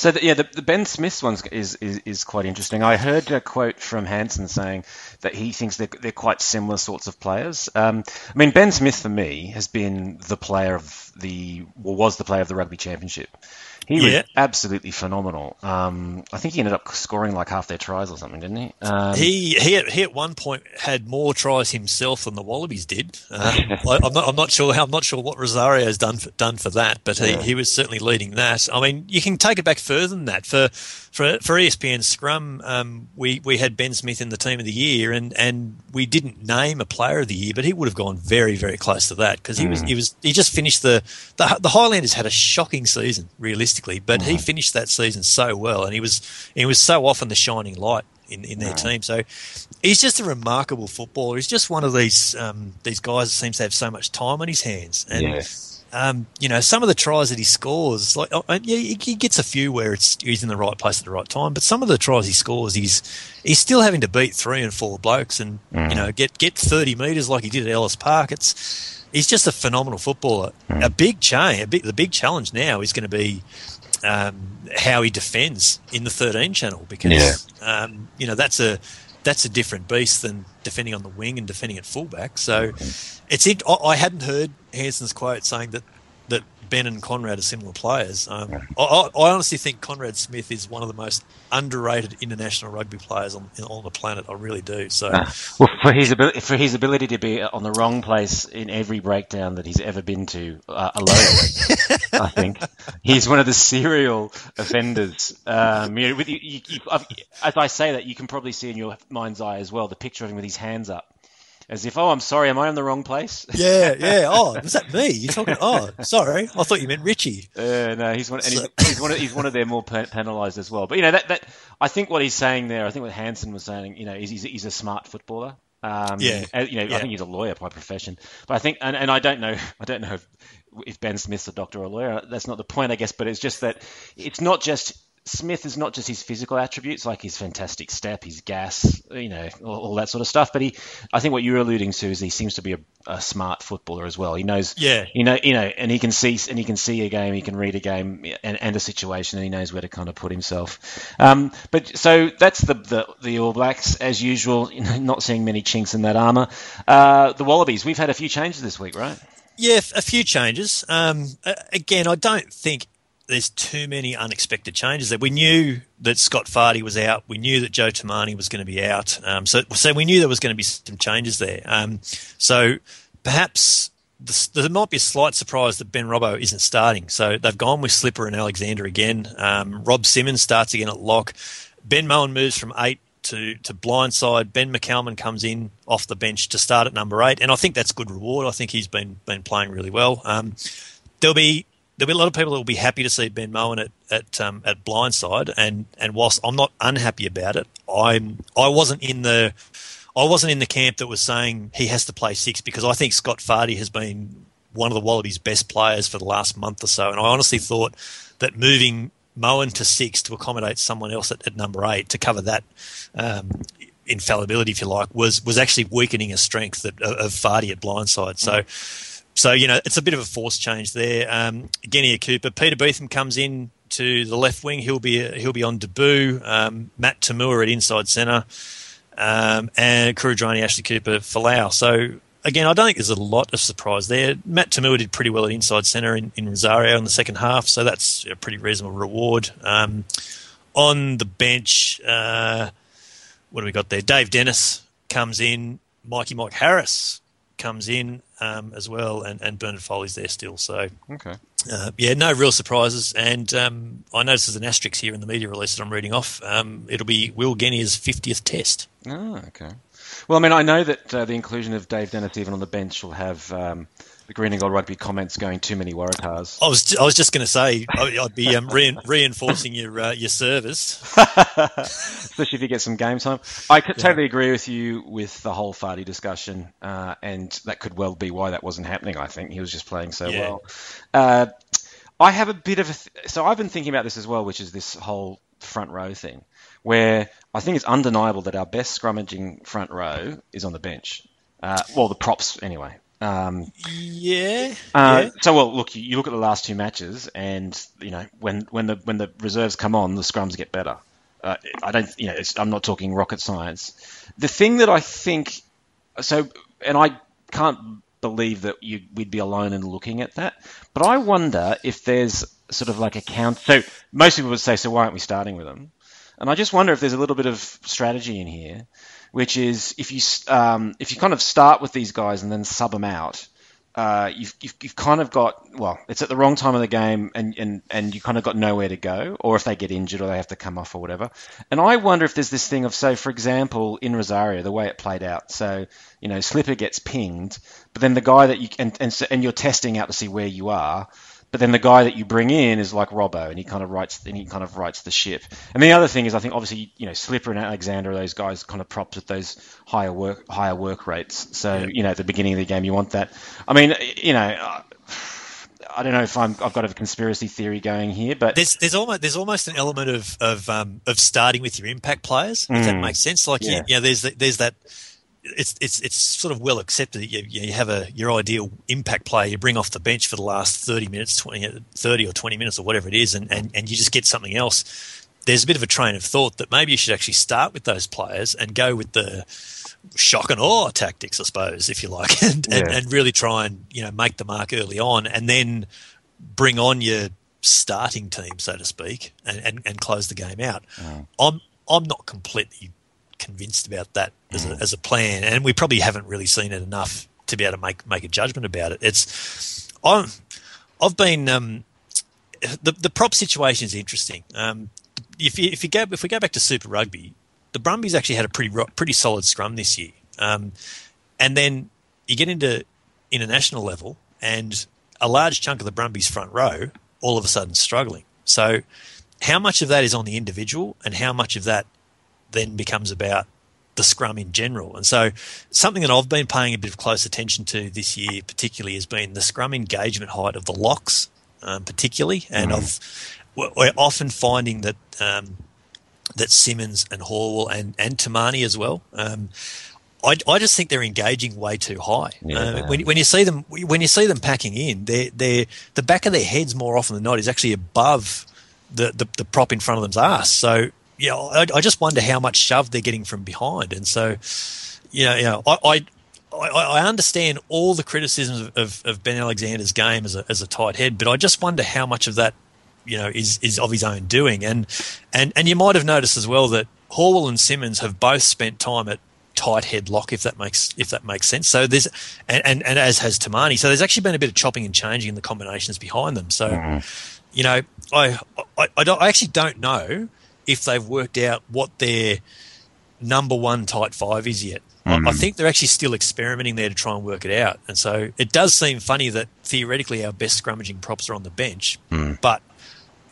[SPEAKER 1] So the, yeah, the, the Ben Smith one is, is is quite interesting. I heard a quote from Hansen saying that he thinks they're, they're quite similar sorts of players. Um, I mean, Ben Smith for me has been the player of the well was the player of the rugby championship. He
[SPEAKER 2] Yeah.
[SPEAKER 1] was absolutely phenomenal. Um, I think he ended up scoring like half their tries or something, didn't he? Um,
[SPEAKER 2] He he at, he at one point had more tries himself than the Wallabies did. Uh, (laughs) I, I'm not I'm not sure how I'm not sure what Rosario has done for, done for that, but he, he was certainly leading that. I mean, you can take it back further than that. For for for ESPN Scrum, um, we we had Ben Smith in the team of the year, and and we didn't name a player of the year, but he would have gone very very close to that because he was he was he just finished the the the Highlanders had a shocking season realistically, but he finished that season so well, and he was he was so often the shining light in, in their team. So he's just a remarkable footballer. He's just one of these um, these guys that seems to have so much time on his hands. And
[SPEAKER 1] Yeah.
[SPEAKER 2] um, you know, some of the tries that he scores, like oh, yeah, he he gets a few where it's he's in the right place at the right time. But some of the tries he scores, he's he's still having to beat three and four blokes, and you know, get get thirty meters like he did at Ellis Park. It's he's just a phenomenal footballer. A big change, a big, the big challenge now is going to be um, how he defends in the 13 channel because um, you know that's a that's a different beast than defending on the wing and defending at fullback. So it's it. I I hadn't heard Hansen's quote saying that that Ben and Conrad are similar players. Um, I, I, I honestly think Conrad Smith is one of the most underrated international rugby players on on the planet. I really do. So,
[SPEAKER 1] Uh, well, for his ability, for his ability to be on the wrong place in every breakdown that he's ever been to uh, alone, I think he's one of the serial offenders. Um, you know, you, you, you, I've- as I say that, you can probably see in your mind's eye as well the picture of him with his hands up, as if, "Oh, I'm sorry, am I in the wrong place?" (laughs)
[SPEAKER 2] yeah, yeah. Oh, was that me? You're talking? Oh, sorry. I thought you meant Richie.
[SPEAKER 1] Uh, no, he's one, and he's, he's one of he's one of their more penalised as well. But you know that that I think what he's saying there, I think what Hansen was saying, you know, is he's, he's a smart footballer. Um,
[SPEAKER 2] Yeah,
[SPEAKER 1] you know,
[SPEAKER 2] yeah.
[SPEAKER 1] I think he's a lawyer by profession. But I think, and, and I don't know, (laughs) I don't know if, if Ben Smith's a doctor or a lawyer. That's not the point, I guess. But it's just that it's not just Smith is not just his physical attributes, like his fantastic step, his gas, you know, all, all that sort of stuff. But he, I think what you're alluding to is he seems to be a, a smart footballer as well. He knows,
[SPEAKER 2] Yeah.
[SPEAKER 1] you know, you know, and he can see and he can see a game, he can read a game and, and a situation, and he knows where to kind of put himself. Um, but so that's the, the the All Blacks as usual. You know, not seeing many chinks in that armour. Uh, the Wallabies, we've had a few changes this week, right?
[SPEAKER 2] Yeah, a few changes. Um, again, I don't think there's too many unexpected changes. that we knew that Scott Fardy was out. We knew that Joe Tomane was going to be out. Um, so, so we knew there was going to be some changes there. Um, so perhaps the, there might be a slight surprise that Ben Robbo isn't starting. So they've gone with Slipper and Alexander again. Um, Rob Simmons starts again at lock. Ben Mowen moves from eight to, to blindside. Ben McCalman comes in off the bench to start at number eight, and I think that's good reward. I think he's been been playing really well. Um, there'll be there'll be a lot of people that will be happy to see Ben Mowen at at um, at blindside, and and whilst I'm not unhappy about it, I'm I wasn't in the I wasn't in the camp that was saying he has to play six because I think Scott Fardy has been one of the Wallabies' best players for the last month or so, and I honestly thought that moving Mowen to six to accommodate someone else at, at number eight to cover that um, infallibility, if you like, was was actually weakening a strength that, of, of Fardy at blindside. So. So you know it's a bit of a force change there. Um, Genia Cooper, Peter Betham comes in to the left wing. He'll be he'll be on debut. Um, Matt Toomua at inside centre, um, and Kuridrani Ashley Cooper Folau. So again, I don't think there's a lot of surprise there. Matt Toomua did pretty well at inside centre in, in Rosario in the second half, so that's a pretty reasonable reward. Um, on the bench, uh, what do we got there? Dave Dennis comes in. Mikey Mike Harris comes in um, as well, and, and Bernard Foley's there still. So
[SPEAKER 1] Okay.
[SPEAKER 2] uh, yeah, no real surprises. And um, I notice there's an asterisk here in the media release that I'm reading off. Um, it'll be Will Genia's 50th test.
[SPEAKER 1] Oh, okay. Well, I mean, I know that uh, the inclusion of Dave Dennis even on the bench will have um, the Green and Gold Rugby comments going too many Waratahs.
[SPEAKER 2] I was I was just going to say I'd be um, rein reinforcing your uh, your service. (laughs)
[SPEAKER 1] especially if you get some game time. I could totally agree with you with the whole Fardy discussion, uh, and that could well be why that wasn't happening. I think he was just playing so
[SPEAKER 2] Yeah.
[SPEAKER 1] well. Uh, I have a bit of a th- so I've been thinking about this as well, which is this whole front row thing, where I think it's undeniable that our best scrummaging front row is on the bench. Uh, well, the props anyway. Um,
[SPEAKER 2] Yeah,
[SPEAKER 1] uh,
[SPEAKER 2] yeah.
[SPEAKER 1] So, well, look, you, you look at the last two matches, and you know when when the when the reserves come on, the scrums get better. Uh, I don't, you know, it's, I'm not talking rocket science. The thing that I think, so, and I can't believe that you, we'd be alone in looking at that, but I wonder if there's sort of like a count. So most people would say, so why aren't we starting with them? And I just wonder if there's a little bit of strategy in here, which is if you um, if you kind of start with these guys and then sub them out, uh, you've, you've you've kind of got well, it's at the wrong time of the game, and, and and you kind of got nowhere to go, or if they get injured or they have to come off or whatever. And I wonder if there's this thing of so, for example, in Rosario, the way it played out. So you know, Slipper gets pinged, but then the guy that you and and, so, and you're testing out to see where you are. But then the guy that you bring in is like Robbo, and he kind of writes and he kind of writes the ship. And the other thing is, I think obviously you know Slipper and Alexander are those guys kind of props at those higher work higher work rates. So you know at the beginning of the game you want that. I mean you know. I don't know if I'm, I've got a conspiracy theory going here, but
[SPEAKER 2] There's there's almost there's almost an element of of um, of starting with your impact players. If that
[SPEAKER 1] Mm.
[SPEAKER 2] makes sense, like
[SPEAKER 1] Yeah.
[SPEAKER 2] you, you know, there's there's that. It's it's it's sort of well accepted that you, you have a your ideal impact player you bring off the bench for the last 30 minutes 20 30 or 20 minutes or whatever it is and, and, and you just get something else there's a bit of a train of thought that maybe you should actually start with those players and go with the shock and awe tactics I suppose if you like (laughs) and, and,
[SPEAKER 1] Yeah.
[SPEAKER 2] and really try and you know make the mark early on and then bring on your starting team, so to speak, and, and, and close the game out. Mm. I'm I'm not completely convinced about that as, a, as a plan, and we probably haven't really seen it enough to be able to make make a judgment about it. It's I'm I've been um, the the prop situation is interesting. Um, if you, if you go if we go back to Super Rugby, the Brumbies actually had a pretty pretty solid scrum this year, um, and then you get into international level, and a large chunk of the Brumbies front row all of a sudden struggling. So, how much of that is on the individual, and how much of that then becomes about the scrum in general? And so, something that I've been paying a bit of close attention to this year, particularly, has been the scrum engagement height of the locks, um, particularly, and I've we're often finding that um, that Simmons and Horwill and and Timani as well. Um, I, I just think they're engaging way too high.
[SPEAKER 1] Yeah,
[SPEAKER 2] Um, when, when you see them when you see them packing in, they they the back of their heads more often than not is actually above the, the, the prop in front of them's ass. So yeah, I, I just wonder how much shove they're getting from behind. And so you know, you know I, I I, understand all the criticisms of, of, of Ben Alexander's game as a, as a tight head, but I just wonder how much of that, you know, is, is of his own doing. And, and, and you might have noticed as well that Horwill and Simmons have both spent time at tight head lock, if that makes, if that makes sense. So there's, and, and, and as has Timani. So there's actually been a bit of chopping and changing in the combinations behind them. So, mm-hmm. you know, I, I, I, don't, I actually don't know if they've worked out what their number one tight five is yet. I, I hmm. think they're actually still experimenting there to try and work it out. And so it does seem funny that theoretically our best scrummaging props are on the bench. Hmm. But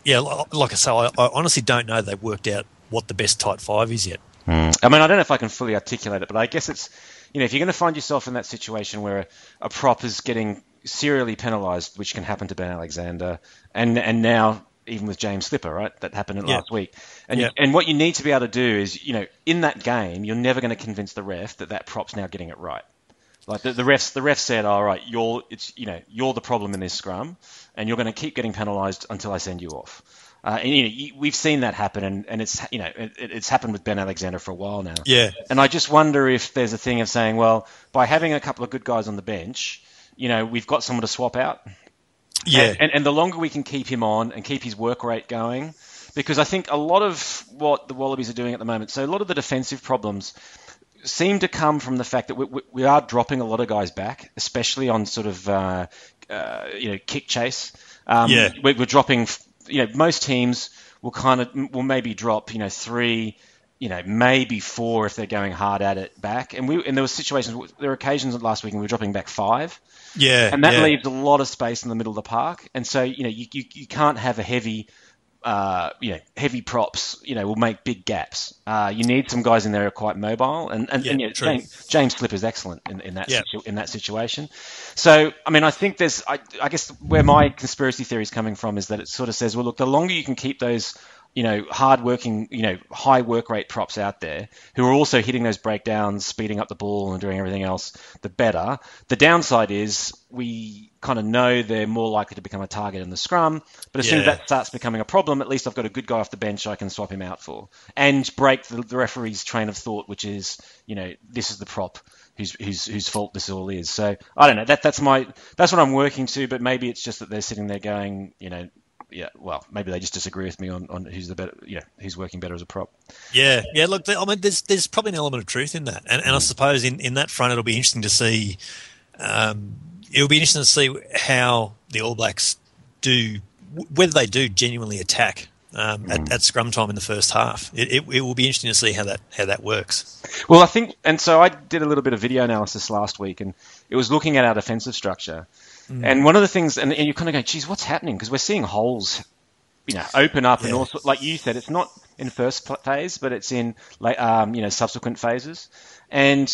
[SPEAKER 2] yeah, like I say, I, I honestly don't know they've worked out what the best tight five is yet. Hmm.
[SPEAKER 1] I mean, I don't know if I can fully articulate it, but I guess it's, you know, if you're going to find yourself in that situation where a, a prop is getting serially penalised, which can happen to Ben Alexander, and and now even with James Slipper, right? That happened
[SPEAKER 2] Yeah.
[SPEAKER 1] last week. And
[SPEAKER 2] Yeah.
[SPEAKER 1] and what you need to be able to do is, you know, in that game, you're never going to convince the ref that that prop's now getting it right. Like the, the refs, the ref said, "All right, you're it's you know you're the problem in this scrum, and you're going to keep getting penalised until I send you off." Uh, and you know you, we've seen that happen, and, and it's you know it, it's happened with Ben Alexander for a while now.
[SPEAKER 2] Yeah.
[SPEAKER 1] And I just wonder if there's a thing of saying, well, by having a couple of good guys on the bench, you know, we've got someone to swap out.
[SPEAKER 2] Yeah.
[SPEAKER 1] And, and, and the longer we can keep him on and keep his work rate going, because I think a lot of what the Wallabies are doing at the moment, so a lot of the defensive problems seem to come from the fact that we, we, we are dropping a lot of guys back, especially on sort of uh, uh, you know kick chase. Um,
[SPEAKER 2] Yeah.
[SPEAKER 1] we, we're dropping. You know, most teams will kind of will maybe drop you know three, you know maybe four if they're going hard at it back. And we and there were situations, there were occasions last week when we were dropping back five
[SPEAKER 2] Yeah.
[SPEAKER 1] and that
[SPEAKER 2] yeah.
[SPEAKER 1] leaves a lot of space in the middle of the park. And so you know you, you, you can't have a heavy, uh, you know, heavy props. You know, will make big gaps. Uh, you need some guys in there who are quite mobile, and and,
[SPEAKER 2] Yeah,
[SPEAKER 1] and you know. James, James Slipper is excellent in, in that
[SPEAKER 2] Yeah.
[SPEAKER 1] situ- in that situation. So I mean, I think there's, I, I guess where my conspiracy theory is coming from is that it sort of says, well, look, the longer you can keep those. You know, hard-working, you know, high work rate props out there who are also hitting those breakdowns, speeding up the ball, and doing everything else, the better. The downside is we kind of know they're more likely to become a target in the scrum. But as soon as that starts becoming a problem, at least I've got a good guy off the bench I can swap him out for and break the, the referee's train of thought, which is, you know, this is the prop whose whose whose fault this all is. So I don't know. That that's my that's what I'm working to. But maybe it's just that they're sitting there going, you know. Yeah, well, maybe they just disagree with me on, on who's the better, you know, who's working better as a prop.
[SPEAKER 2] Yeah, yeah. Look, I mean, there's there's probably an element of truth in that, and, and I suppose in, in that front, it'll be interesting to see. Um, it'll be interesting to see how the All Blacks do, whether they do genuinely attack um, at, at scrum time in the first half. It, it, it will be interesting to see how that how that works.
[SPEAKER 1] Well, I think, and so I did a little bit of video analysis last week, and it was looking at our defensive structure. And one of the things, and, and you kind of go, geez, what's happening? Because we're seeing holes, you know, open up, and
[SPEAKER 2] Yeah.
[SPEAKER 1] also, like you said, it's not in first phase, but it's in, like, um, you know, subsequent phases. And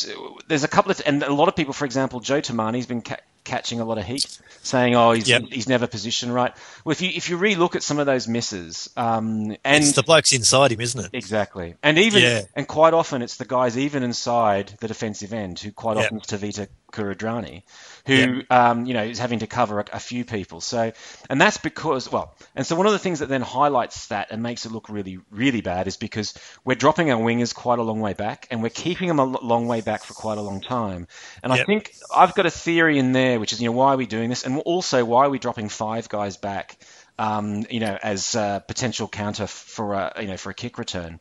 [SPEAKER 1] there's a couple of, and a lot of people, for example, Joe Tomane's been ca- catching a lot of heat, saying, oh, he's,
[SPEAKER 2] Yep.
[SPEAKER 1] he's never positioned right. Well, if you if you re-look at some of those misses, um, and
[SPEAKER 2] It's the blokes inside him, isn't it?
[SPEAKER 1] Exactly, and even
[SPEAKER 2] Yeah.
[SPEAKER 1] and quite often it's the guys even inside the defensive end who quite
[SPEAKER 2] Yeah.
[SPEAKER 1] often Tavita Kuridrani, who um, you know is having to cover a, a, few people. So, and that's because well, and so one of the things that then highlights that and makes it look really really bad is because we're dropping our wingers quite a long way back, and we're keeping them a long way back for quite a long time. And yep. I think I've got a theory in there, which is you know why are we doing this, and also why are we dropping five guys back um, you know, as a potential counter for a, you know, for a kick return.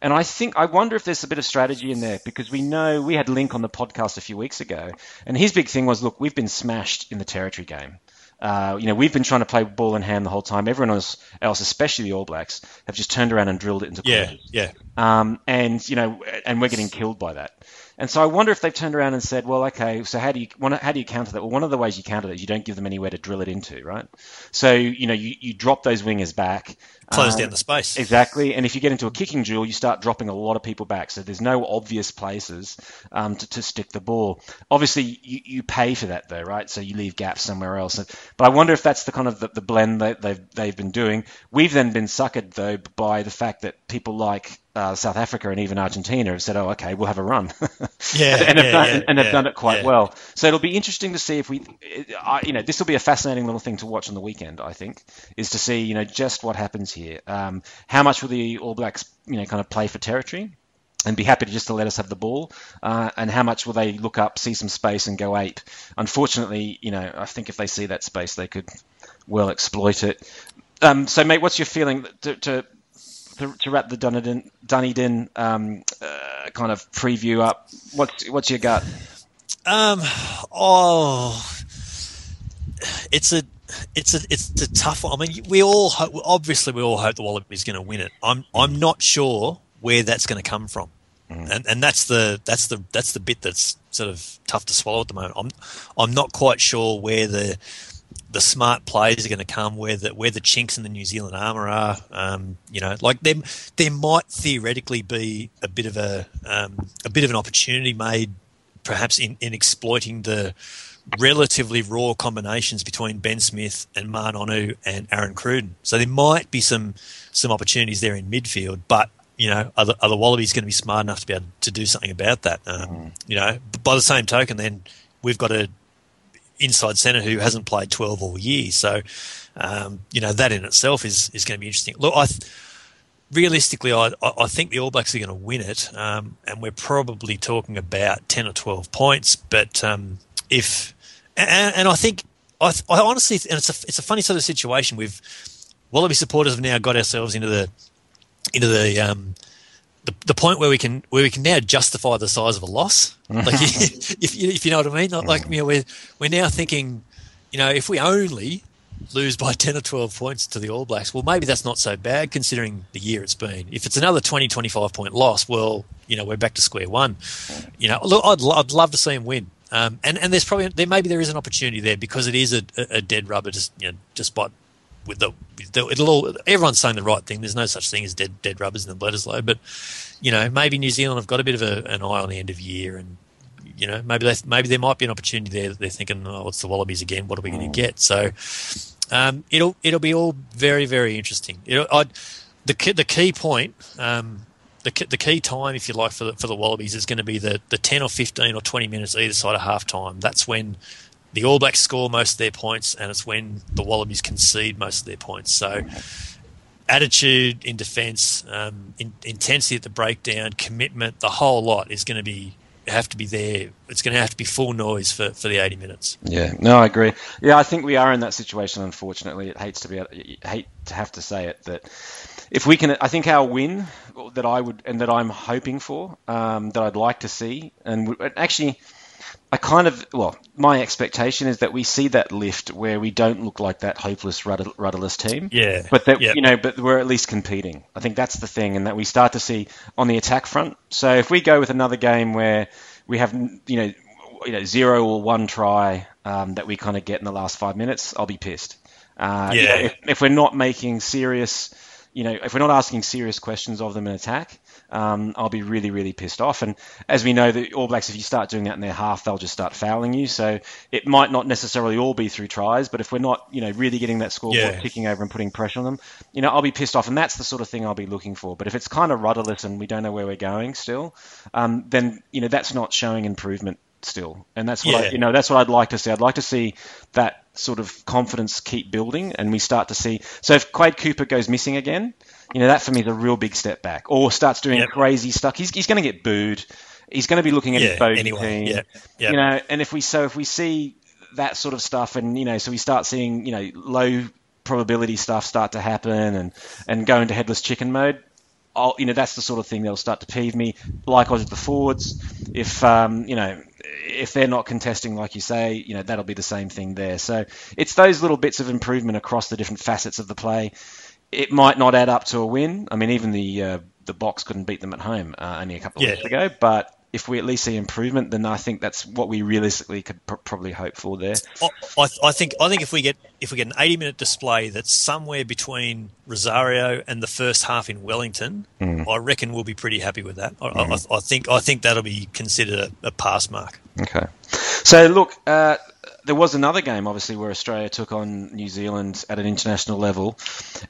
[SPEAKER 1] And I think, I wonder if there's a bit of strategy in there because we know we had Link on the podcast a few weeks ago, and his big thing was, look, we've been smashed in the territory game. Uh, you know, we've been trying to play ball in hand the whole time. Everyone else, else, especially the All Blacks, have just turned around and drilled it into
[SPEAKER 2] yeah, Yeah,
[SPEAKER 1] um, and you know, and we're getting killed by that. And so I wonder if they've turned around and said, well, okay, so how do you how do you counter that? Well, one of the ways you counter that is you don't give them anywhere to drill it into, right? So you know, you, you drop those wingers back,
[SPEAKER 2] close um, down the space.
[SPEAKER 1] Exactly. And if you get into a kicking duel, you start dropping a lot of people back. So there's no obvious places um, to, to stick the ball. Obviously, you, you pay for that though, right? So you leave gaps somewhere else. But I wonder if that's the kind of the, the blend that they've they've been doing. We've then been suckered though by the fact that people like uh, South Africa and even Argentina have said, "Oh, okay, we'll have a run," (laughs)
[SPEAKER 2] yeah,
[SPEAKER 1] and,
[SPEAKER 2] and,
[SPEAKER 1] have, done,
[SPEAKER 2] yeah,
[SPEAKER 1] and
[SPEAKER 2] yeah,
[SPEAKER 1] have done it quite well. So it'll be interesting to see if we, uh, you know, this will be a fascinating little thing to watch on the weekend. I think is to see, you know, just what happens here. Um, how much will the All Blacks, you know, kind of play for territory? and be happy to just to let us have the ball. Uh, and how much will they look up, see some space, and go ape? Unfortunately, you know, I think if they see that space, they could well exploit it. Um, so, mate, what's your feeling to, to to, to wrap the Dunedin, Dunedin um, uh, kind of preview up, what's what's your gut?
[SPEAKER 2] Um, oh, it's a it's a it's a tough one. I mean, we all hope, obviously we all hope the Wallabies going to win it. I'm I'm not sure where that's going to come from, mm. and and that's the that's the that's the bit that's sort of tough to swallow at the moment. I'm I'm not quite sure where the the smart plays are going to come where the where the chinks in the New Zealand armour are. Um, you know, like there there might theoretically be a bit of a um, a bit of an opportunity made, perhaps in, in exploiting the relatively raw combinations between Ben Smith and Ma'a Nonu and Aaron Cruden. So there might be some some opportunities there in midfield, but you know, are the, are the Wallabies going to be smart enough to be able to do something about that? Um, mm. You know, by the same token, then we've got to inside centre who hasn't played 12 all year. So, um, you know, that in itself is, is going to be interesting. Look, I realistically, I, I think the All Blacks are going to win it, um, and we're probably talking about 10 or 12 points. But um, if, and, and, I think, I, I honestly, and it's a, it's a funny sort of situation. We've, Wallaby supporters have now got ourselves into the, into the, um, the, the point where we can where we can now justify the size of a loss, (laughs) like (laughs) if you, if you know what I mean, like, like you know we're we're now thinking, you know, if we only lose by (laughs) 10 or 12 points to the All Blacks, well, maybe that's not so bad considering the year it's been. If it's another 20, 25 point loss, well, you know, we're back to square one. You know, look, I'd, I'd love to see him win. Um, and, and there's probably, there maybe there is an opportunity there because it is a, a dead rubber, just, you know, despite with the, with the, it'll all everyone's saying the right thing. There's no such thing as dead dead rubbers in the Bledisloe, but you know maybe New Zealand have got a bit of a, an eye on the end of year, and you know maybe they, maybe there might be an opportunity there that they're thinking, oh, it's the Wallabies again. What are we going to get? So um, it'll it'll be all very very interesting. It'll, I'd, the key, the key point. Um, the, the key time, if you like, for the, for the Wallabies is going to be the, the 10 or 15 or 20 minutes either side of half time. That's when the All Blacks score most of their points, and it's when the Wallabies concede most of their points. So, attitude in defence, um, in, intensity at the breakdown, commitment, the whole lot is going to be have to be there. It's going to have to be full noise for, for the 80 minutes.
[SPEAKER 1] Yeah, no, I agree. Yeah, I think we are in that situation. Unfortunately, it hates to be hate to have to say it that if we can, I think our win that I would and that I'm hoping for, um, that I'd like to see, and actually I kind of well, my expectation is that we see that lift where we don't look like that hopeless rudder, rudderless team.
[SPEAKER 2] Yeah.
[SPEAKER 1] But that yep. you know, but we're at least competing. I think that's the thing, and that we start to see on the attack front. So if we go with another game where we have you know you know zero or one try um, that we kind of get in the last five minutes, I'll be pissed. Uh, yeah. You know, if, if we're not making serious you know, if we're not asking serious questions of them in attack, um, I'll be really, really pissed off. And as we know, the All Blacks, if you start doing that in their half, they'll just start fouling you. So it might not necessarily all be through tries, but if we're not, you know, really getting that scoreboard yeah. ticking over and putting pressure on them, you know, I'll be pissed off. And that's the sort of thing I'll be looking for. But if it's kind of rudderless and we don't know where we're going still, um, then you know that's not showing improvement still, and that's what I, you know. That's what I'd like to see. I'd like to see that sort of confidence keep building, and we start to see. So if Quade Cooper goes missing again, you know, that for me is a real big step back. Or starts doing
[SPEAKER 2] Yep.
[SPEAKER 1] crazy stuff. He's he's going to get booed. He's going to be looking at his
[SPEAKER 2] Yeah,
[SPEAKER 1] bogey
[SPEAKER 2] anyway,
[SPEAKER 1] team.
[SPEAKER 2] yeah, yeah.
[SPEAKER 1] You know, and if we so if we see that sort of stuff, and you know, so we start seeing you know low probability stuff start to happen, and and go into headless chicken mode. I'll, you know, that's the sort of thing that'll start to peeve me. Likewise with the forwards, if um, you know, if they're not contesting like you say, you know, that'll be the same thing there. So it's those little bits of improvement across the different facets of the play. It might not add up to a win. I mean, even the uh, the Boks couldn't beat them at home uh, only a couple of
[SPEAKER 2] Yeah.
[SPEAKER 1] weeks ago. But if we at least see improvement, then I think that's what we realistically could pr- probably hope for there.
[SPEAKER 2] I, I, think I think if we get if we get an 80 minute display that's somewhere between Rosario and the first half in Wellington, I reckon we'll be pretty happy with that. I, I, I think I think that'll be considered a, a pass mark.
[SPEAKER 1] Okay. So look, uh, there was another game, obviously, where Australia took on New Zealand at an international level,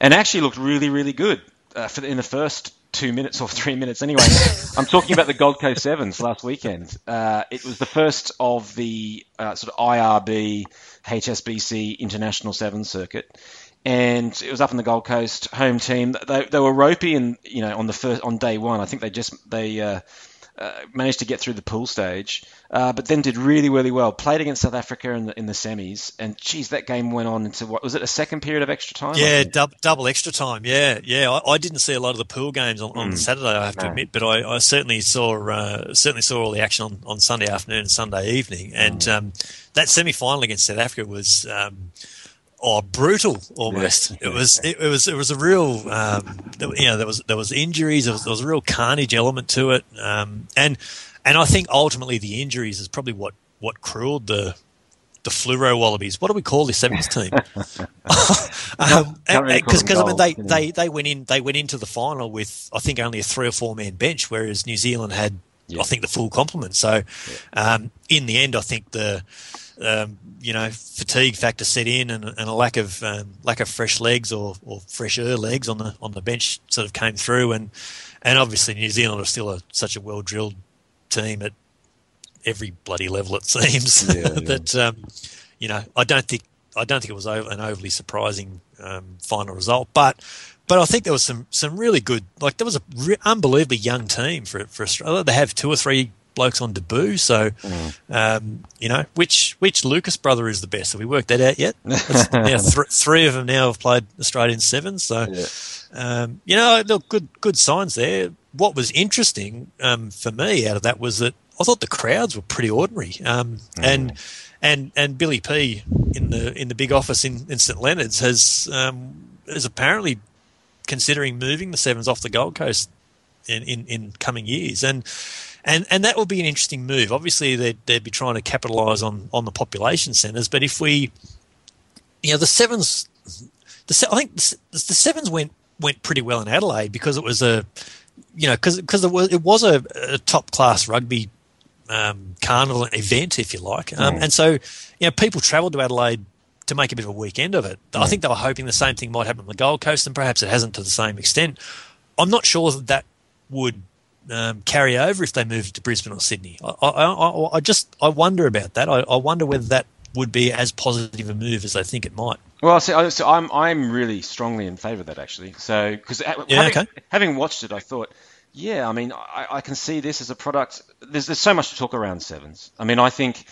[SPEAKER 1] and actually looked really, really good uh, for the, in the first two minutes or three minutes. Anyway, (laughs) I'm talking about the Gold Coast Sevens last weekend. Uh, it was the first of the uh, sort of IRB HSBC International Sevens circuit. And it was up in the Gold Coast home team. They, they were ropey, and you know on the first on day one, I think they just they uh, uh, managed to get through the pool stage, uh, but then did really, really well. Played against South Africa in the, in the semis, and geez, that game went on into what was it a second period of extra time?
[SPEAKER 2] Yeah, dub, double extra time. Yeah, yeah. I, I didn't see a lot of the pool games on, on Saturday, I have to
[SPEAKER 1] No.
[SPEAKER 2] admit, but I, I certainly saw uh, certainly saw all the action on, on Sunday afternoon and Sunday evening. And um, that semi final against South Africa was. Um, Oh, brutal! Almost.
[SPEAKER 1] Yeah.
[SPEAKER 2] It was. It, it was. It was a real. Um, you know, there was there was injuries. There was, there was a real carnage element to it. Um, and and I think ultimately the injuries is probably what what crewed the the fluoro wallabies. What do we call this sevens team? (laughs) (laughs) um,
[SPEAKER 1] Can't really
[SPEAKER 2] because I mean they, they they went in they went into the final with I think only a three or four man bench, whereas New Zealand had I think the full complement. So um, in the end, I think the um, you know fatigue factor set in and, and a lack of um, lack of fresh legs or, or fresher legs on the on the bench sort of came through and and obviously New Zealand are still a, such a well drilled team at every bloody level it seems
[SPEAKER 1] Yeah, yeah. (laughs)
[SPEAKER 2] that um, you know I don't think I don't think it was an overly surprising um, final result, but but I think there was some some really good like there was a re- unbelievably young team for for Australia. They have two or three blokes on debut, so um, you know which which Lucas brother is the best. Have we worked that out yet? (laughs) Now th- three of them now have played Australian sevens, so
[SPEAKER 1] Yeah.
[SPEAKER 2] um, you know, look, good good signs there. What was interesting um, for me out of that was that I thought the crowds were pretty ordinary, um, and and and Billy P in the in the big office in, in St Leonard's has um, is apparently considering moving the sevens off the Gold Coast in, in, in coming years, and and and that will be an interesting move. Obviously, they'd, they'd be trying to capitalise on on the population centres, but if we, you know, the sevens, the I think the, the sevens went went pretty well in Adelaide because it was a, you know, because because it was it was a, a top class rugby um, carnival event, if you like, um, and so you know people travelled to Adelaide to make a bit of a weekend of it. I think they were hoping the same thing might happen on the Gold Coast, and perhaps it hasn't to the same extent. I'm not sure that that would um, carry over if they moved to Brisbane or Sydney. I, I, I, I just I wonder about that. I, I wonder whether that would be as positive a move as they think it might.
[SPEAKER 1] Well, see, I- so I'm I'm really strongly in favour of that actually. So because
[SPEAKER 2] Yeah,
[SPEAKER 1] having,
[SPEAKER 2] okay.
[SPEAKER 1] having watched it, I thought, yeah, I mean, I, I can see this as a product. There's there's so much to talk around sevens. I mean, I think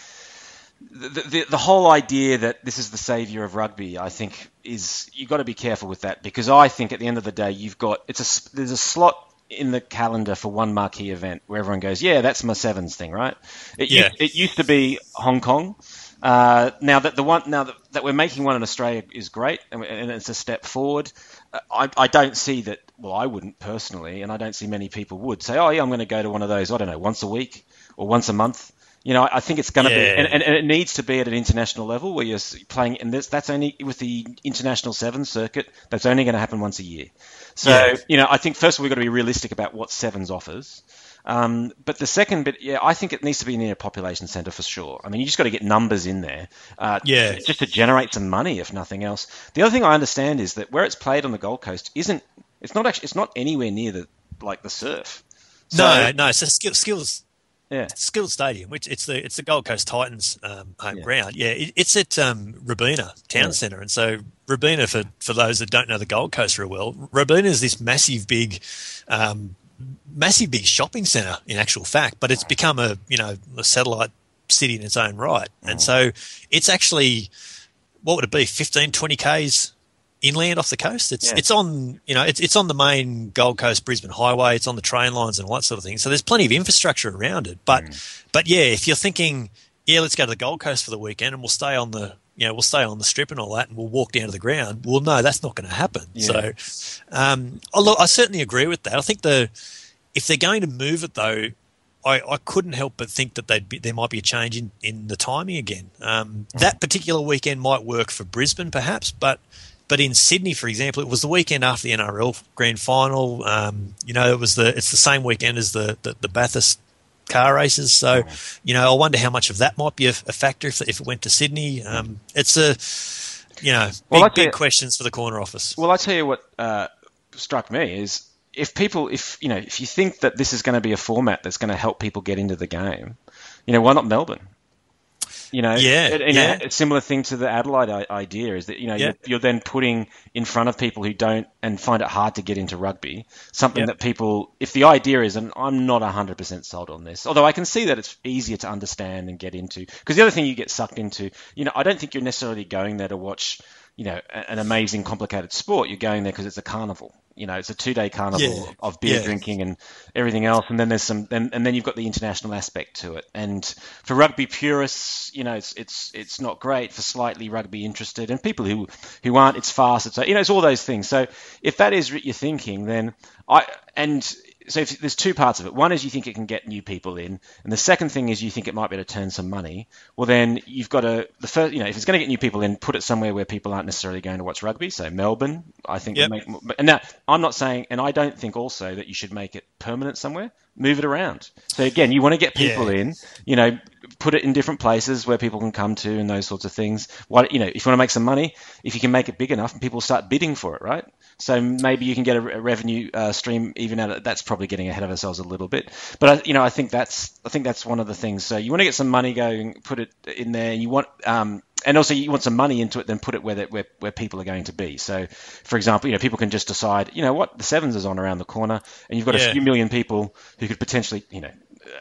[SPEAKER 1] the the, the whole idea that this is the saviour of rugby, I think, is you've got to be careful with that because I think at the end of the day, you've got it's a there's a slot in the calendar for one marquee event where everyone goes, yeah, that's my sevens thing, right? It,
[SPEAKER 2] Yeah.
[SPEAKER 1] used, it used to be Hong Kong. Uh, now that the one now that, that we're making one in Australia is great and, and it's a step forward. Uh, I, I don't see that. Well, I wouldn't personally, and I don't see many people would say, "Oh, yeah, I'm going to go to one of those." I don't know, once a week or once a month. You know, I think it's going to
[SPEAKER 2] Yeah.
[SPEAKER 1] be, and, and, and it needs to be at an international level where you're playing, and this, that's only with the international seven circuit. That's only going to happen once a year. So,
[SPEAKER 2] Yeah.
[SPEAKER 1] you know, I think first of all, we've got to be realistic about what sevens offers. Um, but the second bit, yeah, I think it needs to be near a population centre for sure. I mean, you just got to get numbers in there, uh,
[SPEAKER 2] Yeah.
[SPEAKER 1] just to generate some money, if nothing else. The other thing I understand is that where it's played on the Gold Coast isn't, it's not actually, it's not anywhere near the like the surf. So,
[SPEAKER 2] no, no. So skills
[SPEAKER 1] Yeah.
[SPEAKER 2] Skilled Stadium, which it's the it's the Gold Coast Titans um, home
[SPEAKER 1] Yeah.
[SPEAKER 2] ground. Yeah, it, it's at um, Robina Town
[SPEAKER 1] Yeah.
[SPEAKER 2] Centre, and so Robina, for for those that don't know the Gold Coast real well, Robina is this massive big. Um, massive big shopping centre in actual fact but it's become a you know a satellite city in its own right and so it's actually what would it be 15 20 k's inland off the coast it's
[SPEAKER 1] Yeah.
[SPEAKER 2] it's on you know it's, it's on the main gold coast brisbane highway it's on the train lines and all that sort of thing so there's plenty of infrastructure around it but but yeah if you're thinking yeah let's go to the gold coast for the weekend and we'll stay on the you know we'll stay on the strip and all that and we'll walk down to the ground well no that's not going to happen
[SPEAKER 1] Yeah.
[SPEAKER 2] so um, oh, look, I certainly agree with that. I think the if they're going to move it though, I, I couldn't help but think that they'd be, there might be a change in, in the timing again. Um, that particular weekend might work for Brisbane, perhaps, but but in Sydney, for example, it was the weekend after the NRL Grand Final. Um, you know, it was the it's the same weekend as the the, the Bathurst car races. So, you know, I wonder how much of that might be a, a factor if, if it went to Sydney. Um, it's a you know big,
[SPEAKER 1] Well,
[SPEAKER 2] big
[SPEAKER 1] you-
[SPEAKER 2] questions for the corner office.
[SPEAKER 1] Well, I tell you what uh, struck me is if people, if you know, if you think that this is going to be a format that's going to help people get into the game, you know, why not Melbourne? You know,
[SPEAKER 2] Yeah,
[SPEAKER 1] you
[SPEAKER 2] yeah.
[SPEAKER 1] know, a similar thing to the Adelaide i- idea is that you know
[SPEAKER 2] Yeah.
[SPEAKER 1] you're, you're then putting in front of people who don't and find it hard to get into rugby something
[SPEAKER 2] Yeah.
[SPEAKER 1] that people, if the idea is, and I'm not 100% sold on this, although I can see that it's easier to understand and get into, because the other thing you get sucked into, you know, I don't think you're necessarily going there to watch, you know, an amazing complicated sport. You're going there because it's a carnival. You know, it's a two-day carnival
[SPEAKER 2] Yeah.
[SPEAKER 1] of beer
[SPEAKER 2] Yeah.
[SPEAKER 1] drinking and everything else, and then there's some, and, and then you've got the international aspect to it. And for rugby purists, you know, it's it's it's not great. For slightly rugby interested and people who who aren't, it's fast. It's you know, it's all those things. So if that is what you're thinking, then I and so if, there's two parts of it. One is you think it can get new people in, and the second thing is you think it might be able to turn some money. Well, then you've got to the first, you know, if it's going to get new people in, put it somewhere where people aren't necessarily going to watch rugby. So Melbourne, I think.
[SPEAKER 2] Yep.
[SPEAKER 1] Make, and now I'm not saying, and I don't think also that you should make it permanent somewhere. Move it around. So again, you want to get people
[SPEAKER 2] Yeah.
[SPEAKER 1] in, you know, put it in different places where people can come to and those sorts of things. Why, you know, if you want to make some money, if you can make it big enough, people start bidding for it, right? So maybe you can get a, a revenue uh, stream even out of that's probably getting ahead of ourselves a little bit. But I, you know, I think that's I think that's one of the things. So you want to get some money going, put it in there. You want um, and also you want some money into it, then put it where, that- where where people are going to be. So, for example, you know, people can just decide, you know, what the sevens is on around the corner, and you've got
[SPEAKER 2] Yeah.
[SPEAKER 1] a few million people who could potentially, you know,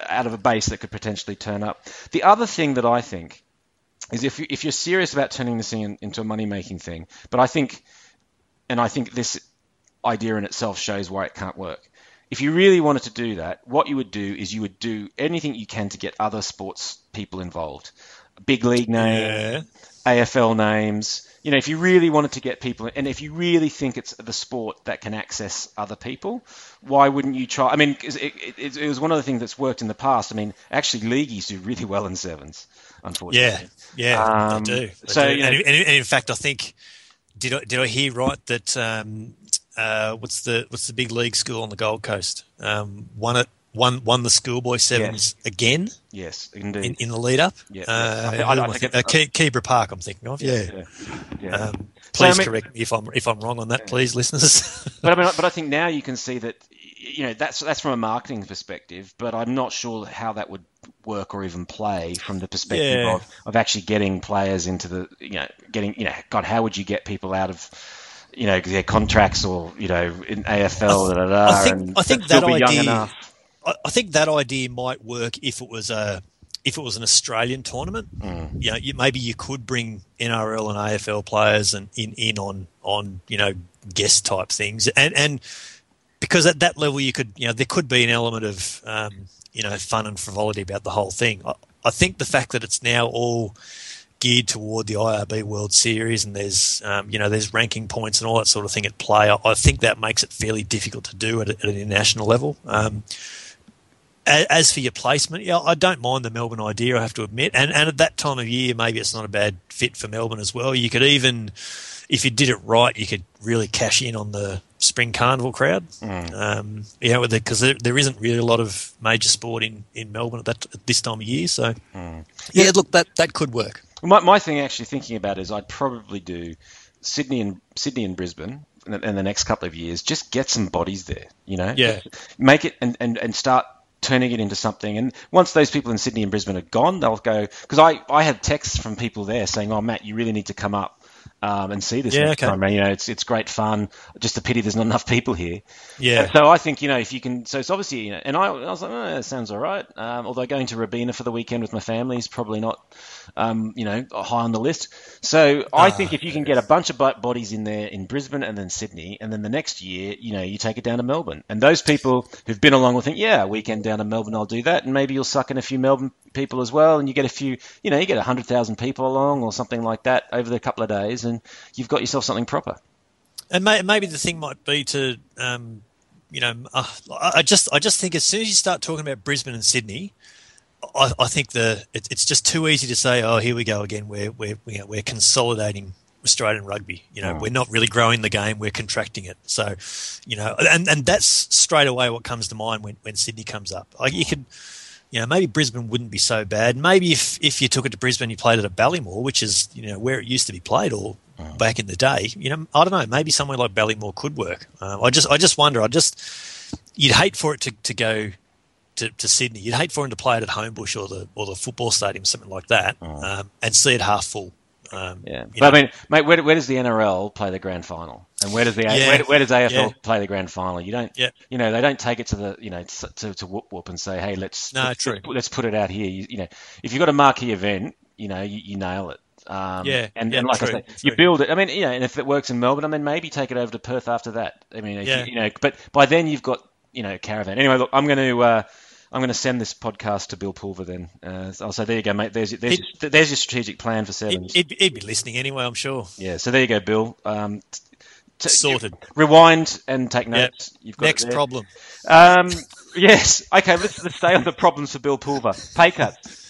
[SPEAKER 1] out of a base that could potentially turn up. The other thing that I think is if you, if you're serious about turning this in, into a money making thing, but I think, and I think this idea in itself shows why it can't work. If you really wanted to do that, what you would do is you would do anything you can to get other sports people involved, big league name,
[SPEAKER 2] Yeah.
[SPEAKER 1] AFL names. You know, if you really wanted to get people, and if you really think it's the sport that can access other people, why wouldn't you try? I mean, it, it, it was one of the things that's worked in the past. I mean, actually, leagueies do really well in sevens, unfortunately.
[SPEAKER 2] Yeah, yeah,
[SPEAKER 1] Um,
[SPEAKER 2] they do. They
[SPEAKER 1] so,
[SPEAKER 2] do.
[SPEAKER 1] you know-
[SPEAKER 2] and, and, and in fact, I think did I, did I hear right that um, uh, what's the what's the big league school on the Gold Coast um, won it won won the schoolboy sevens again
[SPEAKER 1] Yes, indeed.
[SPEAKER 2] in, in the lead up.
[SPEAKER 1] Yeah,
[SPEAKER 2] uh.
[SPEAKER 1] I I- I
[SPEAKER 2] I
[SPEAKER 1] think
[SPEAKER 2] think- uh, Ke- Keebra Park. I'm thinking of. Yeah.
[SPEAKER 1] yeah, yeah.
[SPEAKER 2] Um,
[SPEAKER 1] So, I
[SPEAKER 2] please
[SPEAKER 1] mean-
[SPEAKER 2] correct me if I'm if I'm wrong on that, please, listeners.
[SPEAKER 1] but I mean, (laughs) but I think now you can see that you know that's that's from a marketing perspective, but I'm not sure how that would work or even play from the perspective
[SPEAKER 2] Yeah.
[SPEAKER 1] of, of actually getting players into the you know getting you know God, how would you get people out of you know their contracts or you know in AFL? da, da, da,
[SPEAKER 2] I think-
[SPEAKER 1] and
[SPEAKER 2] I think that idea-
[SPEAKER 1] enough.
[SPEAKER 2] I, I think that idea might work if it was a if it was an Australian tournament.
[SPEAKER 1] Mm.
[SPEAKER 2] You know, you, maybe you could bring NRL and AFL players and in in on on you know guest type things, and and because at that level you could you know there could be an element of um, you know fun and frivolity about the whole thing. I, I think the fact that it's now all geared toward the IRB World Series and there's um, you know there's ranking points and all that sort of thing at play. I, I think that makes it fairly difficult to do at, at an international level. Um, as for your placement, yeah, I don't mind the Melbourne idea. I have to admit, and and at that time of year, maybe it's not a bad fit for Melbourne as well. You could even, if you did it right, you could really cash in on the spring carnival crowd. Um, you know, because there, there isn't really a lot of major sport in, in Melbourne at that at this time of year. So, yeah, look, that that could work.
[SPEAKER 1] My, my thing actually thinking about is I'd probably do Sydney and Sydney and Brisbane in the, in the next couple of years. Just get some bodies there, you know.
[SPEAKER 2] Yeah.
[SPEAKER 1] Make it and, and, and start turning it into something. And once those people in Sydney and Brisbane are gone, they'll go because I I had texts from people there saying, "Oh, Matt, you really need to come up." Um, and see this
[SPEAKER 2] Yeah,
[SPEAKER 1] next
[SPEAKER 2] okay.
[SPEAKER 1] time. You know, it's it's great fun. Just a pity there's not enough people here.
[SPEAKER 2] Yeah.
[SPEAKER 1] So I think you know if you can. So it's obviously you know, and I, I was like, oh, that sounds all right. Um, although going to Robina for the weekend with my family is probably not, um, you know, high on the list. So I
[SPEAKER 2] Ah,
[SPEAKER 1] think if you can get a bunch of bodies in there in Brisbane and then Sydney, and then the next year, you know, you take it down to Melbourne, and those people who've been along will think, yeah, weekend down to Melbourne, I'll do that, and maybe you'll suck in a few Melbourne people as well, and you get a few, you know, you get a hundred thousand people along or something like that over the couple of days, and you've got yourself something proper.
[SPEAKER 2] And may, maybe the thing might be to, um, you know, uh, I I just I just think as soon as you start talking about Brisbane and Sydney, I, I think the it, it's just too easy to say, oh, here we go again. We're we're we're consolidating Australian rugby. You know,
[SPEAKER 1] Mm.
[SPEAKER 2] we're not really growing the game; we're contracting it. So, you know, and and that's straight away what comes to mind when when Sydney comes up. Like you could. You know, maybe Brisbane wouldn't be so bad. Maybe if, if you took it to Brisbane, you played it at Ballymore, which is you know where it used to be played, or back in the day. You know, I don't know. Maybe somewhere like Ballymore could work. Um, I just, I just wonder. I just, you'd hate for it to, to go to, to Sydney. You'd hate for him to play it at Homebush or the or the football stadium, something like that, um, and see it half full. Um,
[SPEAKER 1] Yeah, but
[SPEAKER 2] know.
[SPEAKER 1] I mean, mate, where, where does the NRL play the grand final, and where does the
[SPEAKER 2] Yeah.
[SPEAKER 1] where, where does AFL
[SPEAKER 2] Yeah.
[SPEAKER 1] play the grand final? You don't,
[SPEAKER 2] Yeah.
[SPEAKER 1] you know, they don't take it to the, you know, to to, whoop whoop and say, hey, let's
[SPEAKER 2] No,
[SPEAKER 1] let's,
[SPEAKER 2] true.
[SPEAKER 1] let's, put it out here. You, you know, if you've got a marquee event, you know, you, you nail it. Um,
[SPEAKER 2] Yeah,
[SPEAKER 1] and,
[SPEAKER 2] yeah,
[SPEAKER 1] and like
[SPEAKER 2] true,
[SPEAKER 1] I say,
[SPEAKER 2] true.
[SPEAKER 1] you build it. I mean, you know, and if it works in Melbourne, I mean, maybe take it over to Perth after that. I mean,
[SPEAKER 2] Yeah.
[SPEAKER 1] you, you know, but by then you've got, you know, caravan. Anyway, look, I'm going to. Uh, I'm going to send this podcast to Bill Pulver then. Uh, I'll say, there you go, mate. There's your, there's, your, there's your strategic plan for seven.
[SPEAKER 2] he'd be listening anyway, I'm sure.
[SPEAKER 1] Yeah, so there you go, Bill. Um, t-
[SPEAKER 2] Sorted.
[SPEAKER 1] Rewind and take
[SPEAKER 2] Yep.
[SPEAKER 1] notes. You've got
[SPEAKER 2] Next problem.
[SPEAKER 1] Um, (laughs) yes. Okay. Let's, let's stay on the problems for Bill Pulver. Pay cuts.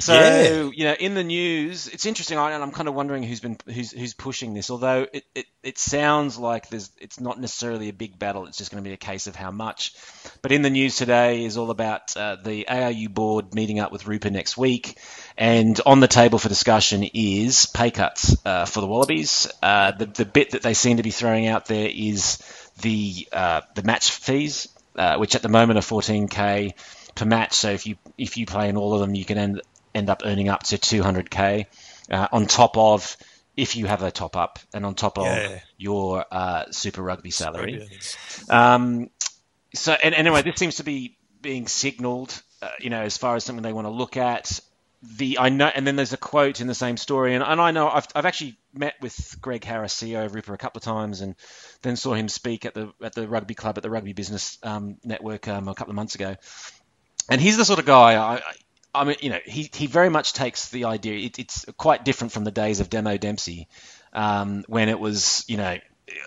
[SPEAKER 1] So
[SPEAKER 2] Yeah.
[SPEAKER 1] you know, in the news, it's interesting, I- and I'm kind of wondering who's been who's who's pushing this. Although it, it, it sounds like there's it's not necessarily a big battle. It's just going to be a case of how much. But in the news today is all about uh, the ARU board meeting up with RUPA next week, and on the table for discussion is pay cuts uh, for the Wallabies. Uh, the the bit that they seem to be throwing out there is the uh, the match fees, uh, which at the moment are 14k per match. So if you if you play in all of them, you can end end up earning up to 200k uh, on top of if you have a top up and on top of
[SPEAKER 2] Yeah.
[SPEAKER 1] your uh, Super Rugby salary. Um, so, and, and anyway, this seems to be being signalled, uh, you know, as far as something they want to look at. The I know, and then there's a quote in the same story, and, and I know I've, I've actually met with Greg Harris, CEO of RUPA, a couple of times, and then saw him speak at the at the rugby club at the Rugby Business um, Network um, a couple of months ago. And he's the sort of guy I, I mean, you know, he, he very much takes the idea. It, it's quite different from the days of Demo Dempsey, um, when it was, you know,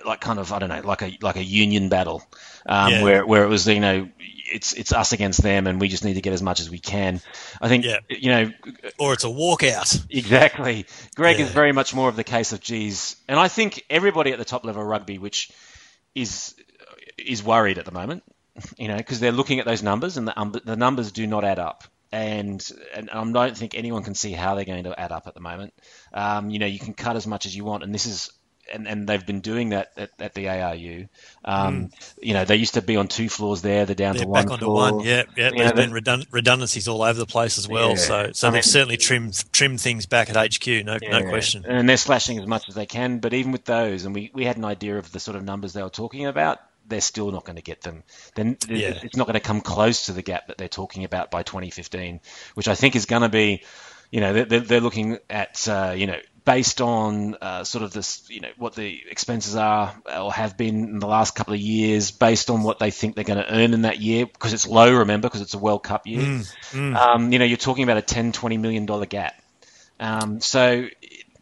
[SPEAKER 1] like kind of I don't know, like a like a union battle, um,
[SPEAKER 2] Yeah.
[SPEAKER 1] where where it was, you know, it's it's us against them, and we just need to get as much as we can. I think,
[SPEAKER 2] Yeah.
[SPEAKER 1] you know,
[SPEAKER 2] Or it's a walkout.
[SPEAKER 1] Exactly. Greg is very much more of the case of geez, and I think everybody at the top level of rugby, which is is worried at the moment, you know, because they're looking at those numbers and the um, the numbers do not add up. And, and I don't think anyone can see how they're going to add up at the moment. Um, you know, you can cut as much as you want, and this is and, and they've been doing that at, at the ARU. Um, You know, they used to be on two floors there; they're down
[SPEAKER 2] They're
[SPEAKER 1] to one
[SPEAKER 2] back onto
[SPEAKER 1] floor.
[SPEAKER 2] one. Yeah, yeah.
[SPEAKER 1] You
[SPEAKER 2] There's
[SPEAKER 1] know,
[SPEAKER 2] been redund- redundancies all over the place as well.
[SPEAKER 1] Yeah.
[SPEAKER 2] So, so
[SPEAKER 1] I
[SPEAKER 2] they've
[SPEAKER 1] mean-
[SPEAKER 2] certainly trimmed trimmed things back at HQ. No, no question.
[SPEAKER 1] And they're slashing as much as they can, but even with those, and we, we had an idea of the sort of numbers they were talking about, they're still not going to get them. Then
[SPEAKER 2] Yeah.
[SPEAKER 1] it's not going to come close to the gap that they're talking about by 2015, which I think is going to be, you know, they're, they're- looking at, uh, you know, based on uh, sort of this, you know, what the expenses are or have been in the last couple of years, based on what they think they're going to earn in that year, because it's low, remember, because it's a World Cup year. Um, you know, you're talking about a 10, 20 million dollar gap. Um, so,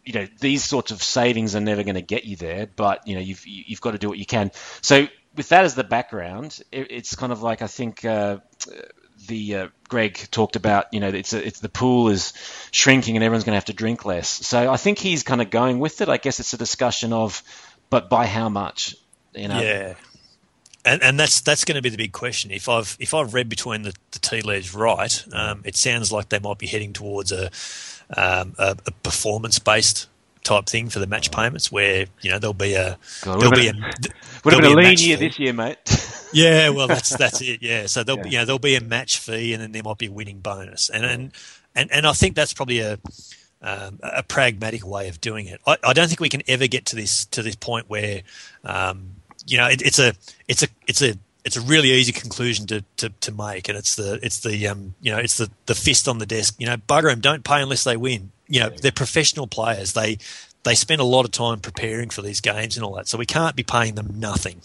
[SPEAKER 1] you know, these sorts of savings are never going to get you there, but you know, you've you've got to do what you can. So, with that as the background, it, it's kind of like I think uh, the uh, Greg talked about. You know, it's a, it's the pool is shrinking and everyone's going to have to drink less. So, I think he's kind of going with it. I guess it's a discussion of, but by how much? You know,
[SPEAKER 2] Yeah. And, and that's that's going to be the big question. If I've if I've read between the, the tea leaves right, um, it sounds like they might be heading towards a um, a, a performance based type thing for the match payments, where you know there'll be a
[SPEAKER 1] God,
[SPEAKER 2] there'll be a
[SPEAKER 1] would have been a lean year
[SPEAKER 2] fee.
[SPEAKER 1] this year, mate. (laughs)
[SPEAKER 2] Yeah, well, that's that's it. Yeah, so there'll
[SPEAKER 1] Yeah.
[SPEAKER 2] be you know there'll be a match fee, and then there might be a winning bonus, and and and, and I think that's probably a um, a pragmatic way of doing it. I, I don't think we can ever get to this to this point where um, you know it, it's a it's a it's a it's a really easy conclusion to, to, to make, and it's the it's the um, you know it's the, the fist on the desk. You know, bugger them, don't pay unless they win. You know, they're professional players. They they spend a lot of time preparing for these games and all that, so we can't be paying them nothing.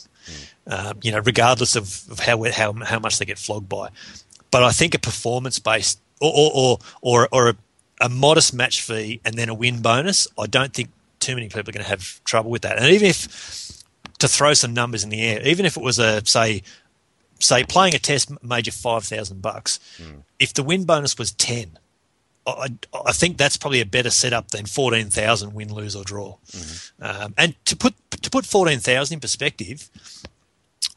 [SPEAKER 2] Um, you know, regardless of, of how how how much they get flogged by. But I think a performance based or or or or, or a, a modest match fee and then a win bonus. I don't think too many people are going to have trouble with that. And even if to throw some numbers in the air, even if it was a say say playing a test made you five thousand bucks, hmm. if the win bonus was ten. I, I think that's probably a better setup than fourteen thousand win, lose or draw. Mm-hmm. Um, and to put to put fourteen thousand in perspective,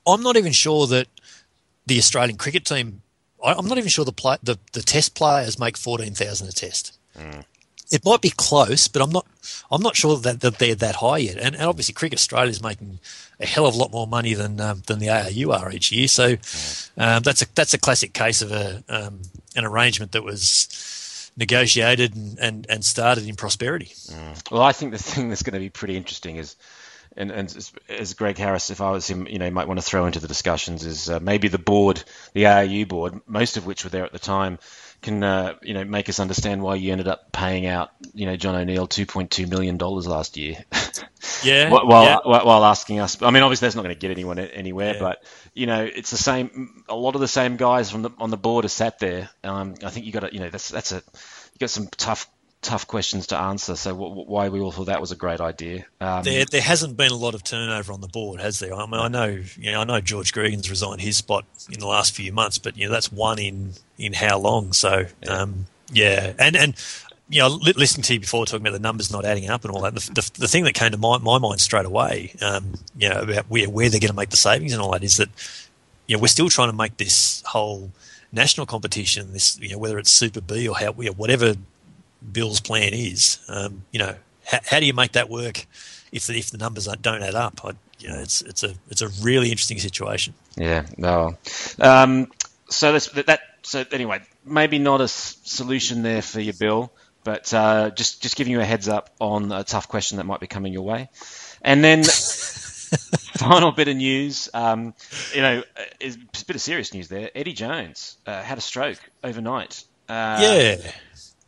[SPEAKER 2] I'm not even sure that the Australian cricket team. I, I'm not even sure the play, the the test players make fourteen thousand a test. Hmm. It might be close, but I'm not. I'm not sure that, that they're that high yet. And, and obviously, Cricket Australia is making a hell of a lot more money than um, than the ARU are each year. So um, that's a that's a classic case of a um, an arrangement that was negotiated and, and, and started in prosperity.
[SPEAKER 1] Well, I think the thing that's going to be pretty interesting is, and, and as, as Greg Harris, if I was him, you know, might want to throw into the discussions is uh, maybe the board, the ARU board, most of which were there at the time, can uh, you know make us understand why you ended up paying out, you know, John O'Neill two point two million dollars last year. (laughs)
[SPEAKER 2] Yeah,
[SPEAKER 1] while, while,
[SPEAKER 2] yeah.
[SPEAKER 1] while while asking us. I mean, obviously that's not going to get anyone anywhere,
[SPEAKER 2] Yeah.
[SPEAKER 1] but you know, it's the same. A lot of the same guys from the on the board are sat there. Um, I think you got to, you know, that's that's a you got some tough tough questions to answer. So wh- why we all thought that was a great idea. Um,
[SPEAKER 2] There, there hasn't been a lot of turnover on the board, has there? I mean, I know, you know, I know George Gregan's resigned his spot in the last few months, but you know, that's one in in how long? So, um, yeah, and and you know, li- listening to you before talking about the numbers not adding up and all that, the, the, the thing that came to my, my mind straight away, um, you know, about where, where they're going to make the savings and all that is that, you know, we're still trying to make this whole national competition, this, you know, whether it's Super B or how, you know, whatever Bill's plan is, um, you know, how, how do you make that work if the, if the numbers don't- add up? I, you know, it's it's a it's a really interesting situation.
[SPEAKER 1] Yeah, no. Um, so that's that. So anyway, maybe not a s- solution there for you, Bill, but uh, just just giving you a heads up on a tough question that might be coming your way. And then (laughs) final bit of news, um, you know, uh, is a bit of serious news there. Eddie Jones uh, had a stroke overnight. Uh,
[SPEAKER 2] yeah,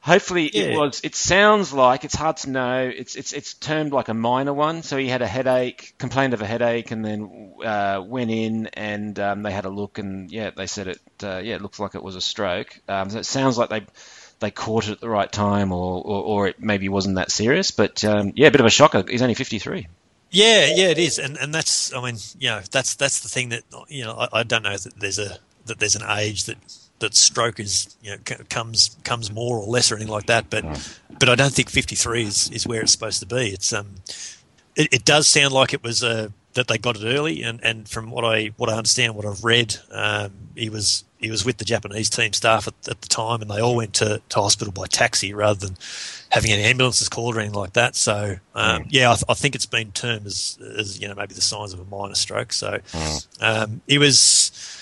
[SPEAKER 1] Hopefully it was. It sounds like it's hard to know. It's it's it's termed like a minor one. So he had a headache, complained of a headache, and then uh, went in and um, they had a look and yeah, they said it. Uh, yeah, it looks like it was a stroke. Um, so it sounds like they they caught it at the right time, or or, or it maybe wasn't that serious. But um, yeah, a bit of a shocker. He's only 53.
[SPEAKER 2] Yeah, yeah, it is, and and that's I mean, you know, that's that's the thing that you know I, I don't know that there's a that there's an age that that stroke is you know c- comes comes more or less or anything like that, but but I don't think 53 is is where it's supposed to be. It's um, it, it does sound like it was uh, that they got it early, and, and from what I what I understand, what I've read, um, he was he was with the Japanese team staff at, at the time, and they all went to, to hospital by taxi rather than having any ambulances called or anything like that. So um, yeah, I, th- I think it's been termed as as you know maybe the signs of a minor stroke. So um, he was.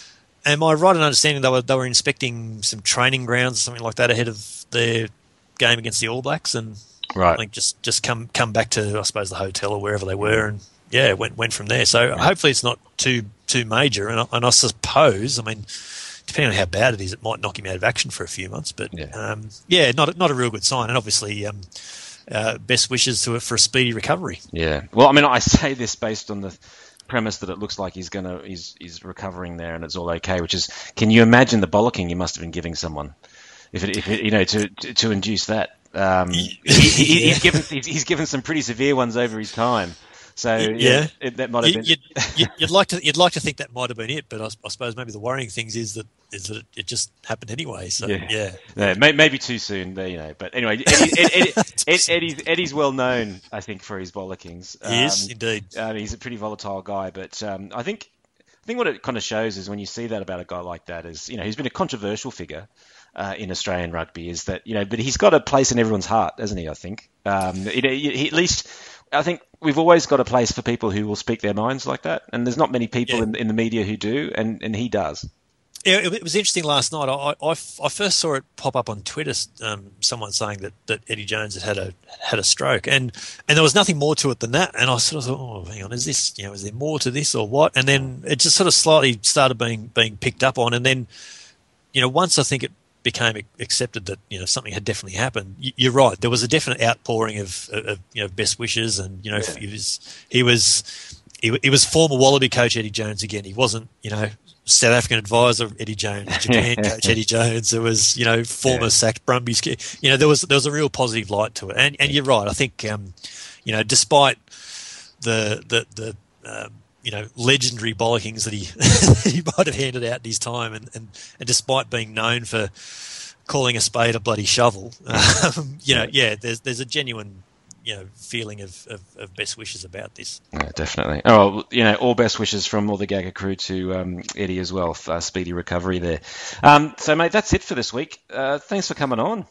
[SPEAKER 2] Am I right in understanding they were they were inspecting some training grounds or something like that ahead of their game against the All Blacks and I
[SPEAKER 1] Right.
[SPEAKER 2] think just just come come back to I suppose the hotel or wherever they were, and yeah, went went from there. So hopefully it's not too too major. And I, and I suppose, I mean, depending on how bad it is, it might knock him out of action for a few months. But
[SPEAKER 1] Yeah.
[SPEAKER 2] um, yeah, not a- not a real good sign. And obviously, um, uh, best wishes to it for a speedy recovery.
[SPEAKER 1] Yeah. Well, I mean, I say this based on the premise that it looks like he's gonna he's he's recovering there and it's all okay. Which is, can you imagine the bollocking you must have been giving someone if it, if it, you know to, to to induce that? Um, he, he, (laughs) he's given he's, he's given some pretty severe ones over his time. So
[SPEAKER 2] Yeah.
[SPEAKER 1] it, that might have been.
[SPEAKER 2] you'd, you'd, you'd like to you'd like to think that might have been it, but I, I suppose maybe the worrying things is that is that it, it just happened anyway. So
[SPEAKER 1] Yeah.
[SPEAKER 2] yeah,
[SPEAKER 1] No, may, maybe too soon, but, you know. But anyway, Eddie, Eddie, Eddie, Eddie's, (laughs) Eddie's well known, I think, for his bollockings. Um,
[SPEAKER 2] indeed.
[SPEAKER 1] Uh, he's a pretty volatile guy, but um, I think I think what it kind of shows is when you see that about a guy like that is you know he's been a controversial figure uh, in Australian rugby is that you know but he's got a place in everyone's heart, hasn't he? I think um, he, he- at least I think we've always got a place for people who will speak their minds like that, and there's not many people
[SPEAKER 2] Yeah.
[SPEAKER 1] in, in the media who do, and, and he does.
[SPEAKER 2] Yeah, it, it was interesting last night. I, I, I first saw it pop up on Twitter. Um, someone saying that, that Eddie Jones had had a had a stroke, and and there was nothing more to it than that. And I sort of thought, oh, hang on, is this you know, is there more to this or what? And then it just sort of slightly started being being picked up on, and then you know, once I think it became accepted that you know something had definitely happened, you're right. There was a definite outpouring of, of, of you know best wishes, and you know he was he was he, he was former Wallaby coach Eddie Jones again. He wasn't you know South African advisor Eddie Jones, (laughs) Japan coach Eddie Jones. There was you know former
[SPEAKER 1] Yeah.
[SPEAKER 2] sacked Brumbies. You know there was there was a real positive light to it, and and you're right. I think um, you know despite the the the um, you know legendary bollockings that he (laughs) he might have handed out in his time, and, and and despite being known for calling a spade a bloody shovel, (laughs) um, you know, yeah, there's there's a genuine you know feeling of, of, of best wishes about this.
[SPEAKER 1] Yeah, definitely. Oh, you know, all best wishes from all the Gagger crew to um, Eddie as well. Uh, speedy recovery there. Um, so, mate, that's it for this week. Uh, thanks for coming on.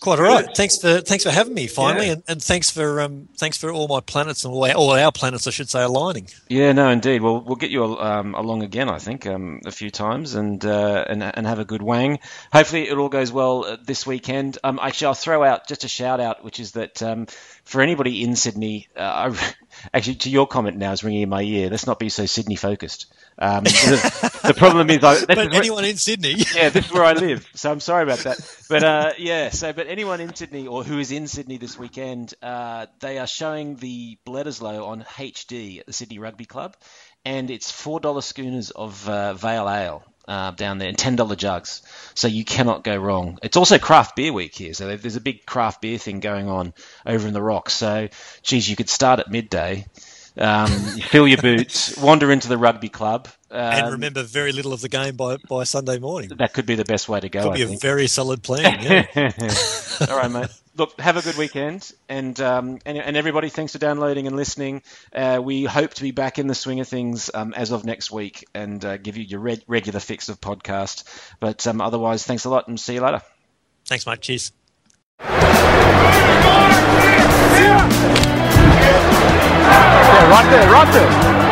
[SPEAKER 2] Quite all right. Thanks for thanks for having me finally,
[SPEAKER 1] Yeah.
[SPEAKER 2] and, and thanks for um thanks for all my planets and all our, all our planets, I should say, aligning.
[SPEAKER 1] Yeah, no, indeed. Well, we'll get you um, along again, I think, um, a few times, and uh, and and have a good wang. Hopefully, it all goes well uh, this weekend. Um, actually, I'll throw out just a shout out, which is that um, for anybody in Sydney, uh, I, (laughs) actually, to your comment now is ringing in my ear. Let's not be so Sydney focused. Um, the, (laughs) the problem is, I,
[SPEAKER 2] But
[SPEAKER 1] is where-
[SPEAKER 2] anyone in Sydney,
[SPEAKER 1] yeah, this is where I live, so I'm sorry about that. But uh, yeah, so but anyone in Sydney or who is in Sydney this weekend, uh, they are showing the Bledisloe on HD at the Sydney Rugby Club, and it's four dollar schooners of uh, Vale Ale. Uh, down there and ten dollar jugs, so you cannot go wrong. It's also craft beer week here, so there's a big craft beer thing going on over in the rocks. So, geez, you could start at midday, um, you fill your boots, wander into the rugby club,
[SPEAKER 2] and
[SPEAKER 1] um,
[SPEAKER 2] remember very little of the game by, by Sunday morning.
[SPEAKER 1] that could be the best way to go.
[SPEAKER 2] Could
[SPEAKER 1] I
[SPEAKER 2] be a
[SPEAKER 1] think.
[SPEAKER 2] very solid plan. Yeah. (laughs)
[SPEAKER 1] All right, mate. Look, have a good weekend, and um, and, and everybody, thanks for downloading and listening. Uh, we hope to be back in the swing of things um, as of next week and uh, give you your reg- regular fix of podcast. But um, otherwise, thanks a lot, and see you later.
[SPEAKER 2] Thanks, mate. Cheers.
[SPEAKER 3] Yeah, right there, right there.